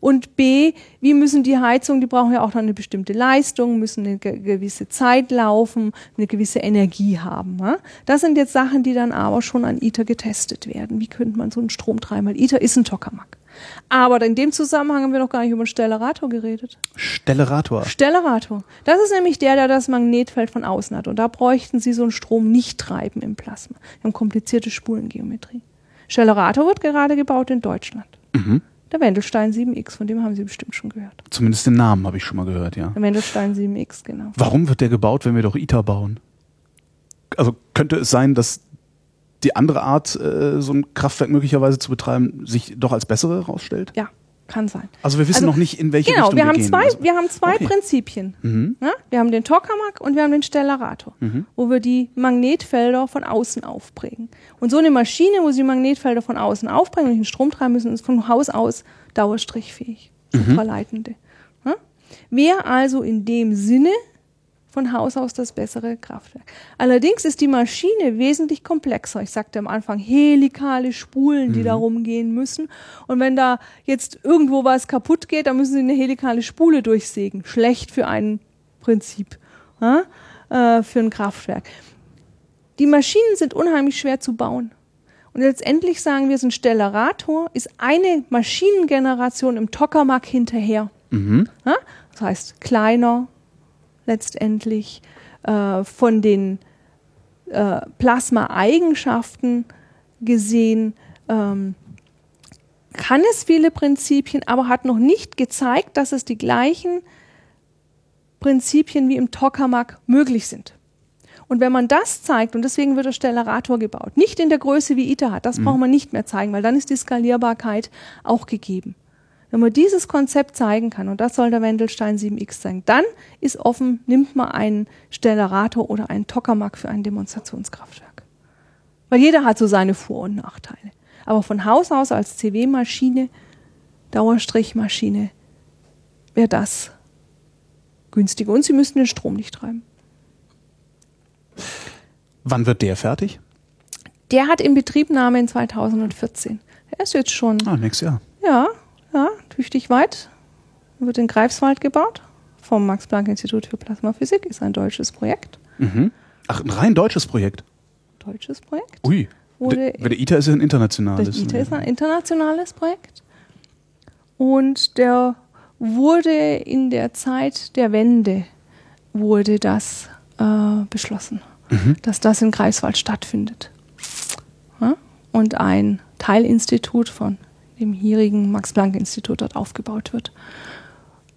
Und B, wie müssen die Heizungen, die brauchen ja auch noch eine bestimmte Leistung, müssen eine gewisse Zeit laufen, eine gewisse Energie haben. Ja? Das sind jetzt Sachen, die dann aber schon an ITER getestet werden. Wie könnte man so einen Strom treiben? Weil ITER ist ein Tokamak. Aber in dem Zusammenhang haben wir noch gar nicht über einen Stellarator geredet. Stellarator. Stellarator. Das ist nämlich der, der das Magnetfeld von außen hat. Und da bräuchten Sie so einen Strom nicht treiben im Plasma. Wir haben komplizierte Spulengeometrie. Stellarator wird gerade gebaut in Deutschland. Mhm. Der Wendelstein 7X, von dem haben Sie bestimmt schon gehört. Zumindest den Namen habe ich schon mal gehört, ja. Der Wendelstein 7X, genau. Warum wird der gebaut, wenn wir doch ITER bauen? Also könnte es sein, dass die andere Art, äh, so ein Kraftwerk möglicherweise zu betreiben, sich doch als bessere herausstellt? Ja, kann sein. Also wir wissen Also, noch nicht, in welche Genau, Richtung wir wir haben gehen. zwei, Also, wir haben zwei Okay. Prinzipien. mhm. Ja? Wir haben den Tokamak und wir haben den Stellarator, Mhm. wo wir die Magnetfelder von außen aufprägen. Und so eine Maschine, wo sie Magnetfelder von außen aufprägen und den Strom treiben müssen, ist von Haus aus dauerstrichfähig, Mhm. supraleitende. Ja? Wäre also in dem Sinne von Haus aus das bessere Kraftwerk. Allerdings ist die Maschine wesentlich komplexer. Ich sagte am Anfang helikale Spulen, die da rumgehen müssen. Und wenn da jetzt irgendwo was kaputt geht, dann müssen sie eine helikale Spule durchsägen. Schlecht für ein Prinzip, ja? äh, für ein Kraftwerk. Die Maschinen sind unheimlich schwer zu bauen. Und letztendlich sagen wir, so ein Stellarator ist eine Maschinengeneration im Tokamak hinterher. Mhm. Ja? Das heißt, kleiner letztendlich äh, von den äh, Plasma-Eigenschaften gesehen, ähm, kann es viele Prinzipien, aber hat noch nicht gezeigt, dass es die gleichen Prinzipien wie im Tokamak möglich sind. Und wenn man das zeigt, und deswegen wird der Stellarator gebaut, nicht in der Größe wie ITER hat, das braucht man nicht mehr zeigen, weil dann ist die Skalierbarkeit auch gegeben. Wenn man dieses Konzept zeigen kann, und das soll der Wendelstein 7X zeigen, dann ist offen, nimmt man einen Stellarator oder einen Tokamak für ein Demonstrationskraftwerk. Weil jeder hat so seine Vor- und Nachteile. Aber von Haus aus als CW-Maschine, Dauerstrichmaschine, wäre das günstiger. Und sie müssten den Strom nicht treiben. Wann wird der fertig? Der hat Inbetriebnahme in 2014. Der ist jetzt schon, Ah, nächstes Jahr. ja, ja, tüchtig weit. Wird in Greifswald gebaut. Vom Max-Planck-Institut für Plasmaphysik. Ist ein deutsches Projekt. Mhm. Ach, ein rein deutsches Projekt. Deutsches Projekt. Ui. Wurde- Der, der ITER ist ja ein internationales. Das ITER ist ein internationales Projekt. Und der wurde in der Zeit der Wende wurde das äh, beschlossen, dass das in Greifswald stattfindet. Ja? Und ein Teilinstitut von dem hierigen Max-Planck-Institut dort aufgebaut wird.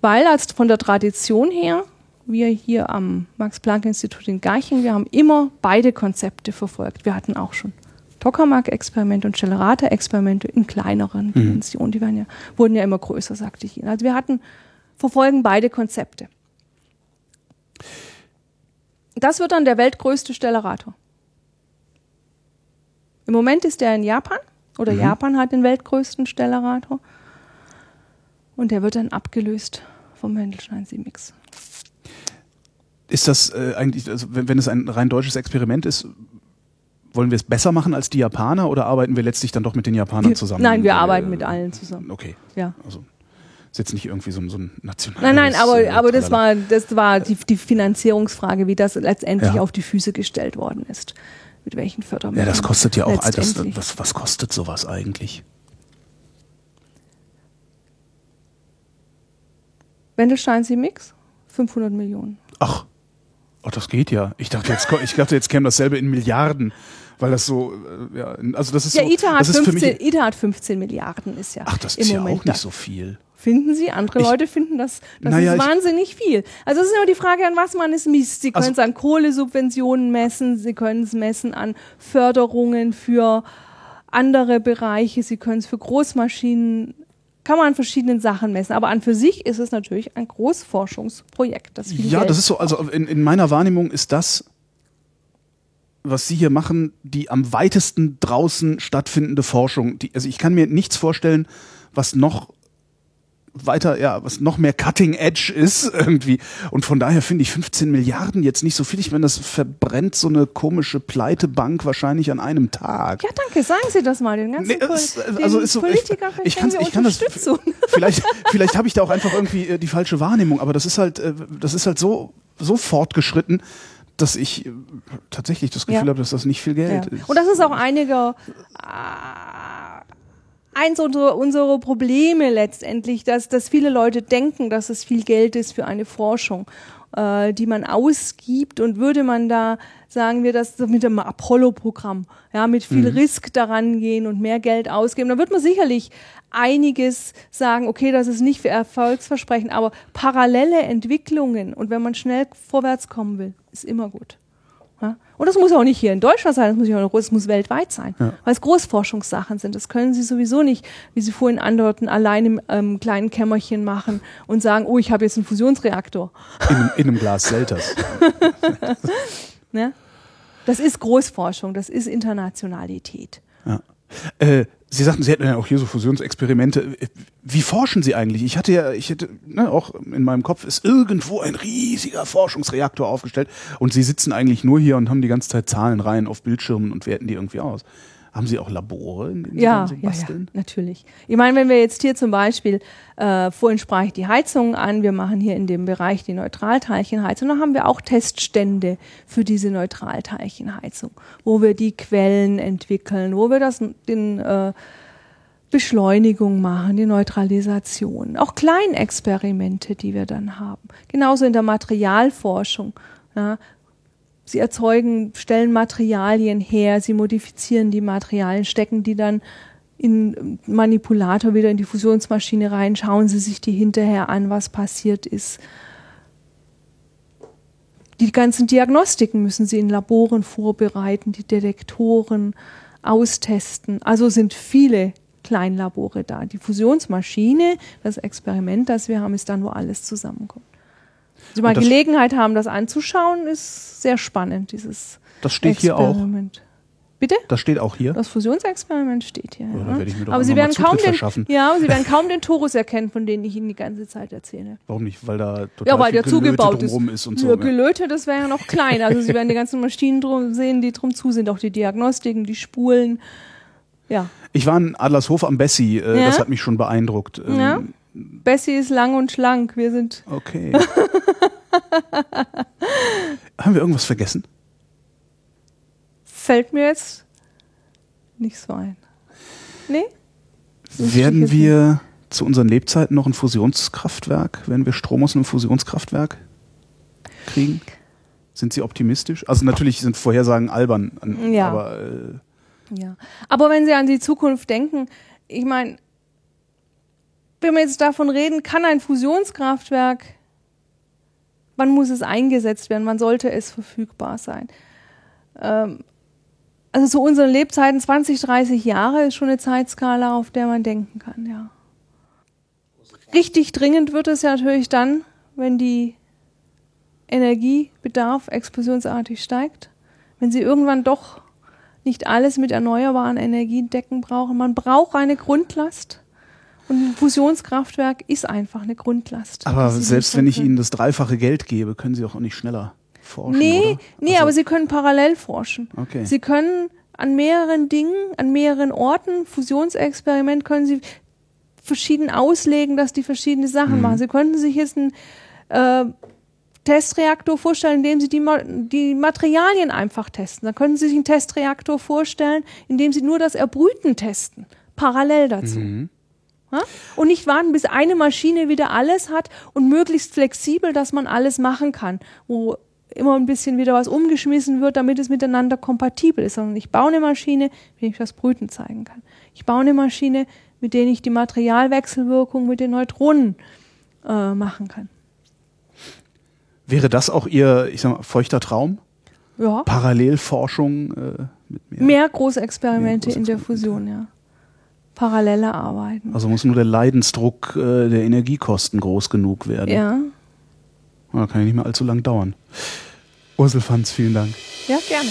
Weil als von der Tradition her, wir hier am Max-Planck-Institut in Garching, wir haben immer beide Konzepte verfolgt. Wir hatten auch schon Tokamak-Experimente und Stellarator-Experimente in kleineren Dimensionen. Die werden ja, wurden ja immer größer, sagte ich Ihnen. Also wir hatten, verfolgen beide Konzepte. Das wird dann der weltgrößte Stellarator. Im Moment ist der in Japan oder Japan hat den weltgrößten Stellarator und der wird dann abgelöst vom Wendelstein 7X. Ist das äh, eigentlich, also wenn, wenn es ein rein deutsches Experiment ist, wollen wir es besser machen als die Japaner oder arbeiten wir letztlich dann doch mit den Japanern zusammen? Nein, wir Äh, arbeiten mit allen zusammen. Okay. Ja. Also ist jetzt nicht irgendwie so, ein- so ein nationales. Nein, nein, aber, äh, aber das war, das war die, die Finanzierungsfrage, wie das letztendlich Ja. auf die Füße gestellt worden ist. Mit welchen Fördermitteln. Ja, das kostet ja auch. Das, was, was kostet sowas eigentlich? Wendelstein Mix 500 Millionen. Ach, oh, das geht ja. Ich dachte jetzt, ich dachte jetzt käme dasselbe in Milliarden, weil das so, äh, ja, also das ist Ja, so. ITER hat, das ist für 15, mich, ITER hat 15 Milliarden, ist ja ach, das ist ja Moment auch nicht das. so viel. Finden Sie? Andere Ich- Leute finden das, das Naja, ist ich- wahnsinnig viel. Also es ist immer die Frage, an was man es misst. Sie können Also- es an Kohlesubventionen messen, Sie können es messen an Förderungen für andere Bereiche, Sie können es für Großmaschinen, kann man an verschiedenen Sachen messen. Aber an für sich ist es natürlich ein Großforschungsprojekt. Das Ja, Geld das ist so, also in, in meiner Wahrnehmung ist das, was Sie hier machen, die am weitesten draußen stattfindende Forschung. Die, also ich kann mir nichts vorstellen, was noch weiter, ja, was noch mehr Cutting Edge ist irgendwie. Und von daher finde ich 15 Milliarden jetzt nicht so viel. Ich meine, das verbrennt so eine komische Pleitebank wahrscheinlich an einem Tag. Ja, danke. Sagen Sie das mal den ganzen Nee, es- also ist so- ich- Politikern. ich kann's- wir ich kann das-. Vielleicht, vielleicht habe ich da auch einfach irgendwie äh, die falsche Wahrnehmung, aber das ist halt, äh, das ist halt so, so fortgeschritten, dass ich äh, tatsächlich das Gefühl Ja. habe, dass das nicht viel Geld Ja. ist. Und das ist auch einiger, eins unserer, unserer Probleme letztendlich, dass, dass viele Leute denken, dass es viel Geld ist für eine Forschung. äh, die man ausgibt und würde man da, sagen wir das mit dem Apollo-Programm, ja, mit viel mhm. Risk daran gehen und mehr Geld ausgeben, dann wird man sicherlich einiges sagen, okay, das ist nicht für Erfolgsversprechen, aber parallele Entwicklungen und wenn man schnell vorwärts kommen will, ist immer gut. Ja? Und das muss auch nicht hier in Deutschland sein, das muss, auch, das muss weltweit sein, ja. weil es Großforschungssachen sind. Das können Sie sowieso nicht, wie Sie vorhin andeuteten, allein im ähm, kleinen Kämmerchen machen und sagen, oh, ich habe jetzt einen Fusionsreaktor. In, in einem Glas Selters. ne? Das ist Großforschung, das ist Internationalität. Ja. Äh, Sie sagten, Sie hätten ja auch hier so Fusionsexperimente. Wie forschen Sie eigentlich? Ich hatte ja, ich hätte, ne, auch in meinem Kopf ist irgendwo ein riesiger Forschungsreaktor aufgestellt und Sie sitzen eigentlich nur hier und haben die ganze Zeit Zahlen rein auf Bildschirmen und werten die irgendwie aus. Haben Sie auch Labore, in denen ja, Sie basteln? Ja, ja, natürlich. Ich meine, wenn wir jetzt hier zum Beispiel, äh, vorhin sprach ich die Heizungen an, wir machen hier in dem Bereich die Neutralteilchenheizung, dann haben wir auch Teststände für diese Neutralteilchenheizung, wo wir die Quellen entwickeln, wo wir das, den, äh, Beschleunigung machen, die Neutralisation, auch Kleinexperimente, die wir dann haben. Genauso in der Materialforschung. Ja, Sie erzeugen, stellen Materialien her, sie modifizieren die Materialien, stecken die dann in Manipulator wieder in die Fusionsmaschine rein, schauen Sie sich die hinterher an, was passiert ist. Die ganzen Diagnostiken müssen Sie in Laboren vorbereiten, die Detektoren austesten. Also sind viele Kleinlabore da. Die Fusionsmaschine, das Experiment, das wir haben, ist dann, wo alles zusammenkommt. Sie mal Gelegenheit haben, das anzuschauen, ist sehr spannend, dieses Das steht Experiment. hier auch. Bitte? Das steht auch hier. Das Fusionsexperiment steht hier. Ja, ja. aber Sie werden kaum den, ja, Sie werden kaum den Torus erkennen, von dem ich Ihnen die ganze Zeit erzähle. Warum nicht? Weil da total ja, weil der zugebaut ist. ist und so. Ja, Gelöte, das wäre ja noch klein. Also Sie werden die ganzen Maschinen drum sehen, die drum zu sind, auch die Diagnostiken, die Spulen. Ja. Ich war in Adlershof am Bessi. Äh, das hat mich schon beeindruckt. Ähm, ja. Bessie ist lang und schlank. Wir sind. Okay. Haben wir irgendwas vergessen? Fällt mir jetzt nicht so ein. Nee? Werden wir zu unseren Lebzeiten noch ein Fusionskraftwerk? Werden wir Strom aus einem Fusionskraftwerk kriegen? Sind Sie optimistisch? Also natürlich sind Vorhersagen albern, ja. aber äh ja. Aber wenn Sie an die Zukunft denken, ich meine, wenn wir jetzt davon reden, kann ein Fusionskraftwerk, wann muss es eingesetzt werden, wann sollte es verfügbar sein? Ähm, also zu unseren Lebzeiten 20, 30 Jahre ist schon eine Zeitskala, auf der man denken kann, ja. Richtig dringend wird es ja natürlich dann, wenn die Energiebedarf explosionsartig steigt, wenn sie irgendwann doch nicht alles mit erneuerbaren Energien decken brauchen. Man braucht eine Grundlast und ein Fusionskraftwerk ist einfach eine Grundlast. Aber selbst wenn ich Ihnen das dreifache Geld gebe, können Sie auch nicht schneller forschen. Nee, oder? nee, also aber Sie können parallel forschen. Okay. Sie können an mehreren Dingen, an mehreren Orten, Fusionsexperiment können Sie verschieden auslegen, dass die verschiedene Sachen mhm. machen. Sie könnten sich jetzt einen äh, Testreaktor vorstellen, in dem Sie die, die Materialien einfach testen. Dann könnten Sie sich einen Testreaktor vorstellen, in dem Sie nur das Erbrüten testen, parallel dazu. Mhm. Und nicht warten, bis eine Maschine wieder alles hat und möglichst flexibel, dass man alles machen kann, wo immer ein bisschen wieder was umgeschmissen wird, damit es miteinander kompatibel ist, sondern ich baue eine Maschine, mit der ich das Brüten zeigen kann. Ich baue eine Maschine, mit der ich die Materialwechselwirkung mit den Neutronen äh, machen kann. Wäre das auch Ihr, ich sag mal, feuchter Traum? Ja. Parallelforschung äh, mit mehr? Mehr große Experimente in der Fusion, ja parallele arbeiten. Also muss nur der Leidensdruck äh, der Energiekosten groß genug werden. Ja. Da kann ja nicht mehr allzu lang dauern. Ursel Fanz, vielen Dank. Ja, gerne.